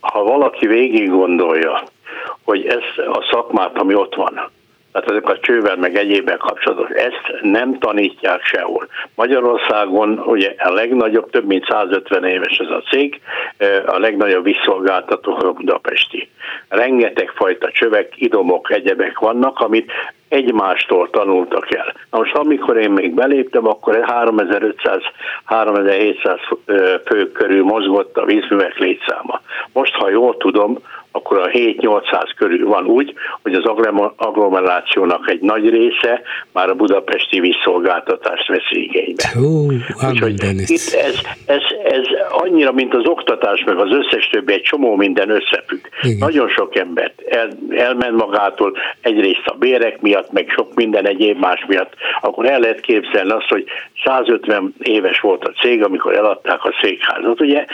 ha valaki végig gondolja, hogy ez a szakmát, ami ott van, tehát ezek a csővel meg egyébben kapcsolatos, ezt nem tanítják sehol. Magyarországon ugye a legnagyobb, több mint 150 éves ez a cég, a legnagyobb visszolgáltató budapesti. Rengeteg fajta csövek, idomok, egyebek vannak, amit egymástól tanultak el. Na most amikor én még beléptem, akkor 3500-3700 fő körül mozgott a vízművek létszáma. Most, ha jól tudom, akkor a 7-800 körül van úgy, hogy az agglomerációnak egy nagy része már a budapesti vízszolgáltatást veszi igénybe. Úgyhogy itt ez, ez, ez annyira, mint az oktatás, meg az összes többi, egy csomó minden összefügg. Igen. Nagyon sok embert el, elment magától, egyrészt a bérek miatt, meg sok minden egyéb más miatt, akkor el lehet képzelni azt, hogy 150 éves volt a cég, amikor eladták a székházat. Ugye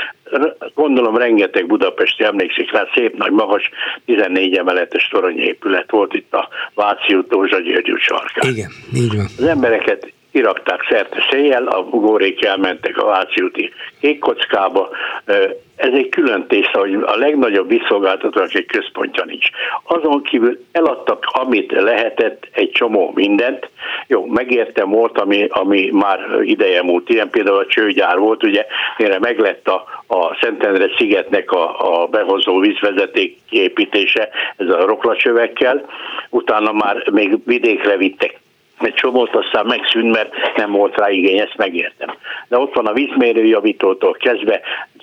gondolom rengeteg budapesti emlékszik rá, szép nagy magas 14 emeletes toronyépület volt itt a Váci út, Dózsa György sarkán. Igen, így van. Az embereket kirakták szerte széjjel, a górék elmentek a Váci úti kék kockába. Ez egy külön tészta, hogy a legnagyobb visszolgáltatónak egy központja nincs. Azon kívül eladtak, amit lehetett, egy csomó mindent. Jó, megértem volt, ami, ami már ideje múlt, ilyen például a csőgyár volt, ugye, mire meglett a, a Szentendre szigetnek a, a behozó vízvezeték építése, ez a roklacsövekkel, utána már még vidékre vittek egy csomót, aztán megszűnt, mert nem volt rá igény, ezt megértem. De ott van a vízmérőjavítótól kezdve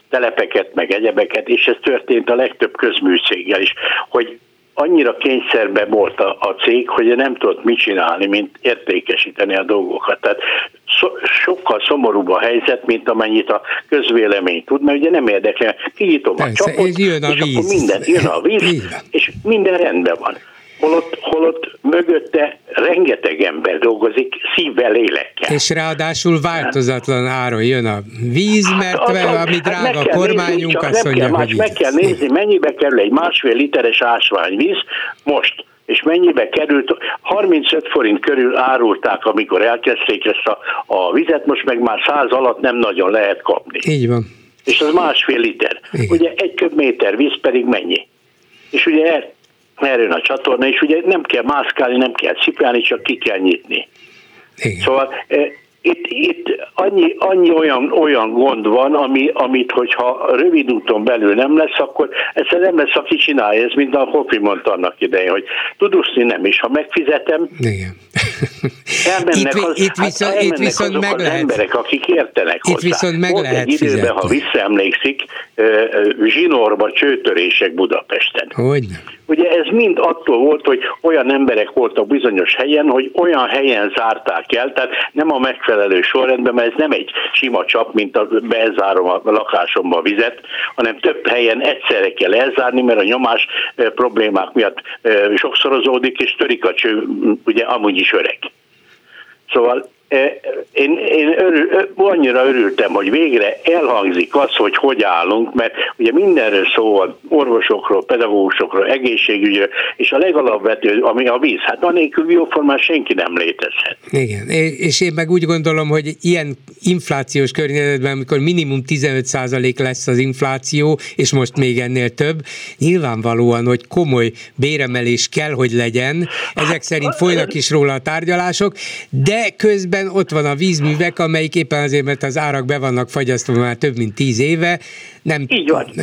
telepeket, meg egyebeket, és ez történt a legtöbb közműcéggel is, hogy annyira kényszerbe volt a, a cég, hogy nem tudott mit csinálni, mint értékesíteni a dolgokat. Tehát so, sokkal szomorúbb a helyzet, mint amennyit a közvélemény tud, mert ugye nem érdekel, kinyitom a csapot, és, jön a és víz. akkor minden, jön a víz, és minden rendben van holott, holott mögötte rengeteg ember dolgozik szívvel, lélekkel. És ráadásul változatlan áron jön a víz, hát mert hát az, ami drága hát a kormányunk, nézni, azt mondja, kell, hogy meg kell nézni, mennyibe kerül egy másfél literes ásványvíz most és mennyibe került, 35 forint körül árulták, amikor elkezdték ezt a, a vizet, most meg már 100 alatt nem nagyon lehet kapni. Így van. És az másfél liter. Igen. Ugye egy köbméter víz pedig mennyi? És ugye erőn a csatorna, és ugye nem kell mászkálni, nem kell cipelni, csak ki kell nyitni. Igen. Szóval eh, itt, itt annyi, annyi olyan, olyan gond van, ami, amit hogyha rövid úton belül nem lesz, akkor ez nem lesz, aki csinálja. Ez mint a Hofi mondta annak idején, hogy tuduszni nem is. Ha megfizetem, Igen. elmennek, itt, az, itt hát viszont, hát itt viszont azok meg az lehet. emberek, akik értenek itt hozzá. viszont meg Volt lehet egy időben, fizetni. ha visszaemlékszik, zsinórba csőtörések Budapesten. Hogy Ugye ez mind attól volt, hogy olyan emberek voltak bizonyos helyen, hogy olyan helyen zárták el, tehát nem a megfelelő sorrendben, mert ez nem egy sima csap, mint a bezárom a lakásomba a vizet, hanem több helyen egyszerre kell elzárni, mert a nyomás problémák miatt sokszorozódik, és törik a cső, ugye amúgy is öreg. Szóval én, én örül, annyira örültem, hogy végre elhangzik az, hogy hogy állunk, mert ugye mindenről szó van, orvosokról, pedagógusokról, egészségügyről, és a legalapvető, ami a víz. Hát anélkül bioformán senki nem létezhet. Igen, és én meg úgy gondolom, hogy ilyen inflációs környezetben, amikor minimum 15% lesz az infláció, és most még ennél több, nyilvánvalóan, hogy komoly béremelés kell, hogy legyen, ezek szerint folynak is róla a tárgyalások, de közben közben ott van a vízművek, amelyik éppen azért, mert az árak be vannak fagyasztva már több mint tíz éve, nem Így van.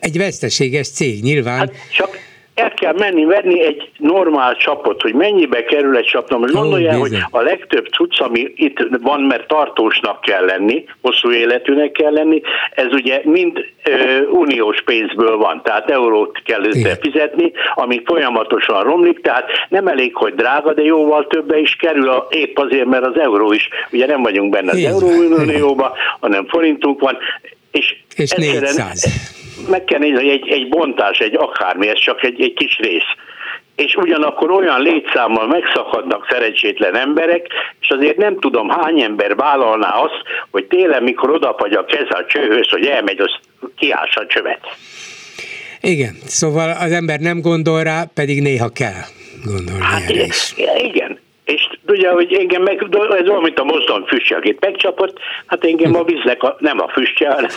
egy veszteséges cég nyilván. Hát csak el kell menni venni egy normál csapot, hogy mennyibe kerül egy csap. Most gondolja, hogy a legtöbb cucc, ami itt van, mert tartósnak kell lenni, hosszú életűnek kell lenni, ez ugye mind ö, uniós pénzből van, tehát eurót kell össze fizetni, ami folyamatosan romlik, tehát nem elég, hogy drága, de jóval többe is kerül, a, épp azért, mert az euró is, ugye nem vagyunk benne az Euróunióban, hanem forintunk van, és, és 400 meg kell nézni, hogy egy, egy bontás, egy akármi, ez csak egy, egy kis rész és ugyanakkor olyan létszámmal megszakadnak szerencsétlen emberek, és azért nem tudom, hány ember vállalná azt, hogy télen, mikor odapagy a kez a csőhöz, hogy elmegy, az kiássa a csövet. Igen, szóval az ember nem gondol rá, pedig néha kell gondolni hát erre is. Igen, ugye, hogy engem meg, ez olyan, mint a mozdon füstje, akit megcsapott, hát engem a víznek a, nem a füstje, hanem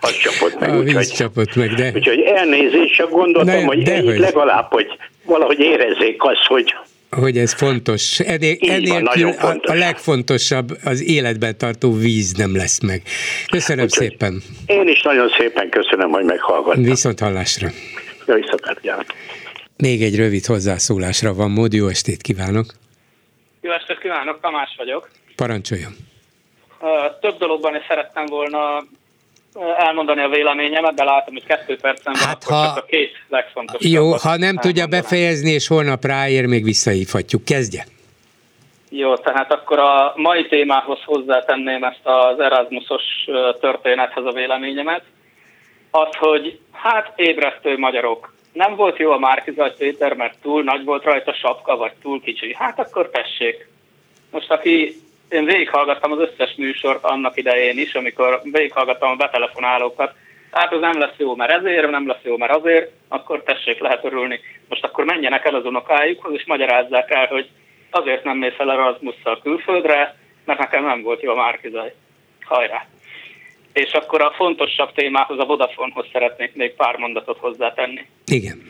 az csapott meg. A víz úgyhogy, csapott meg, de... Úgyhogy elnézést, csak gondoltam, Na, hogy de hogy... legalább, hogy valahogy érezzék azt, hogy hogy ez fontos. Ennél, ennél van, a, a legfontosabb az életben tartó víz nem lesz meg. Köszönöm Úgyhogy szépen. Én is nagyon szépen köszönöm, hogy meghallgattam. Viszont hallásra. Jó éjszakát, Még egy rövid hozzászólásra van mód, jó estét kívánok! Jó estét kívánok, Tamás vagyok. Parancsoljon. Több dologban is szerettem volna elmondani a véleményemet, de látom, hogy kettő percen van, hát, ha... a két legfontosabb. Jó, ha nem tudja befejezni, és holnap ráér, még visszahívhatjuk. Kezdje. Jó, tehát akkor a mai témához hozzátenném ezt az Erasmusos történethez a véleményemet. Az, hogy hát ébresztő magyarok nem volt jó a Márkizaj Péter, mert túl nagy volt rajta sapka, vagy túl kicsi. Hát akkor tessék. Most aki én végighallgattam az összes műsort annak idején is, amikor végighallgattam a betelefonálókat, hát az nem lesz jó, mert ezért, nem lesz jó, mert azért, akkor tessék, lehet örülni. Most akkor menjenek el az unokájukhoz, és magyarázzák el, hogy azért nem mész el Erasmusszal külföldre, mert nekem nem volt jó a Márkizaj. Hajrá! És akkor a fontosabb témához, a Vodafonehoz szeretnék még pár mondatot hozzátenni. Igen.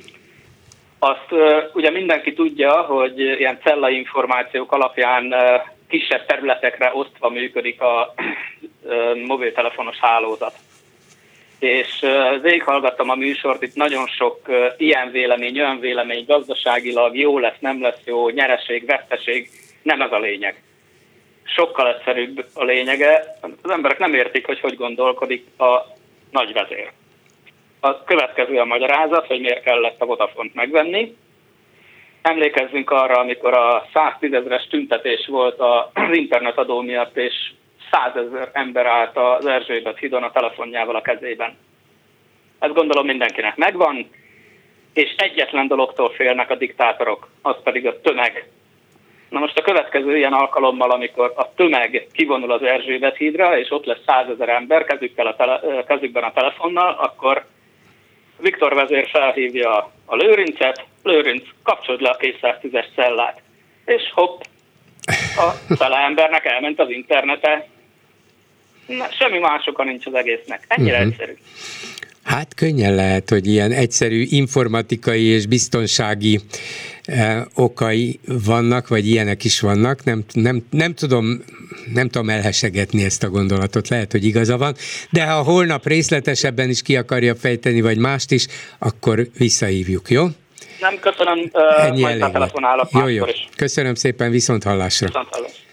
Azt ugye mindenki tudja, hogy ilyen információk alapján kisebb területekre osztva működik a mobiltelefonos hálózat. És végighallgattam a műsort, itt nagyon sok ilyen vélemény, olyan vélemény, gazdaságilag jó lesz, nem lesz jó, nyereség, veszteség, nem ez a lényeg sokkal egyszerűbb a lényege. Az emberek nem értik, hogy hogy gondolkodik a nagy vezér. A következő a magyarázat, hogy miért kellett a Vodafont megvenni. Emlékezzünk arra, amikor a 110 ezeres tüntetés volt az internetadó miatt, és 100 ezer ember állt az Erzsébet hídon a telefonjával a kezében. Ezt gondolom mindenkinek megvan, és egyetlen dologtól félnek a diktátorok, az pedig a tömeg Na most a következő ilyen alkalommal, amikor a tömeg kivonul az Erzsébet hídra, és ott lesz százezer ember kezükkel a tele, kezükben a telefonnal, akkor Viktor vezér felhívja a lőrincet, lőrinc, kapcsolod le a 210-es cellát, és hopp, a fele embernek elment az internete. Na, semmi más nincs az egésznek. Ennyire uh-huh. egyszerű. Hát könnyen lehet, hogy ilyen egyszerű informatikai és biztonsági okai vannak, vagy ilyenek is vannak. Nem, nem, nem, tudom, nem tudom elhesegetni ezt a gondolatot, lehet, hogy igaza van, de ha holnap részletesebben is ki akarja fejteni, vagy mást is, akkor visszahívjuk, jó? Nem, köszönöm, uh, Ennyi majd telefonálok jó, jó. is. Köszönöm szépen, viszont hallásra. Viszont hallásra.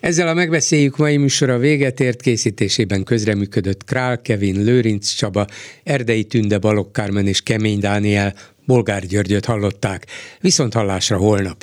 Ezzel a megbeszéljük mai műsora véget ért készítésében közreműködött Král Kevin, Lőrinc Csaba, Erdei Tünde, Balogh Kármen és Kemény Dániel, Bolgár Györgyöt hallották. Viszont hallásra holnap.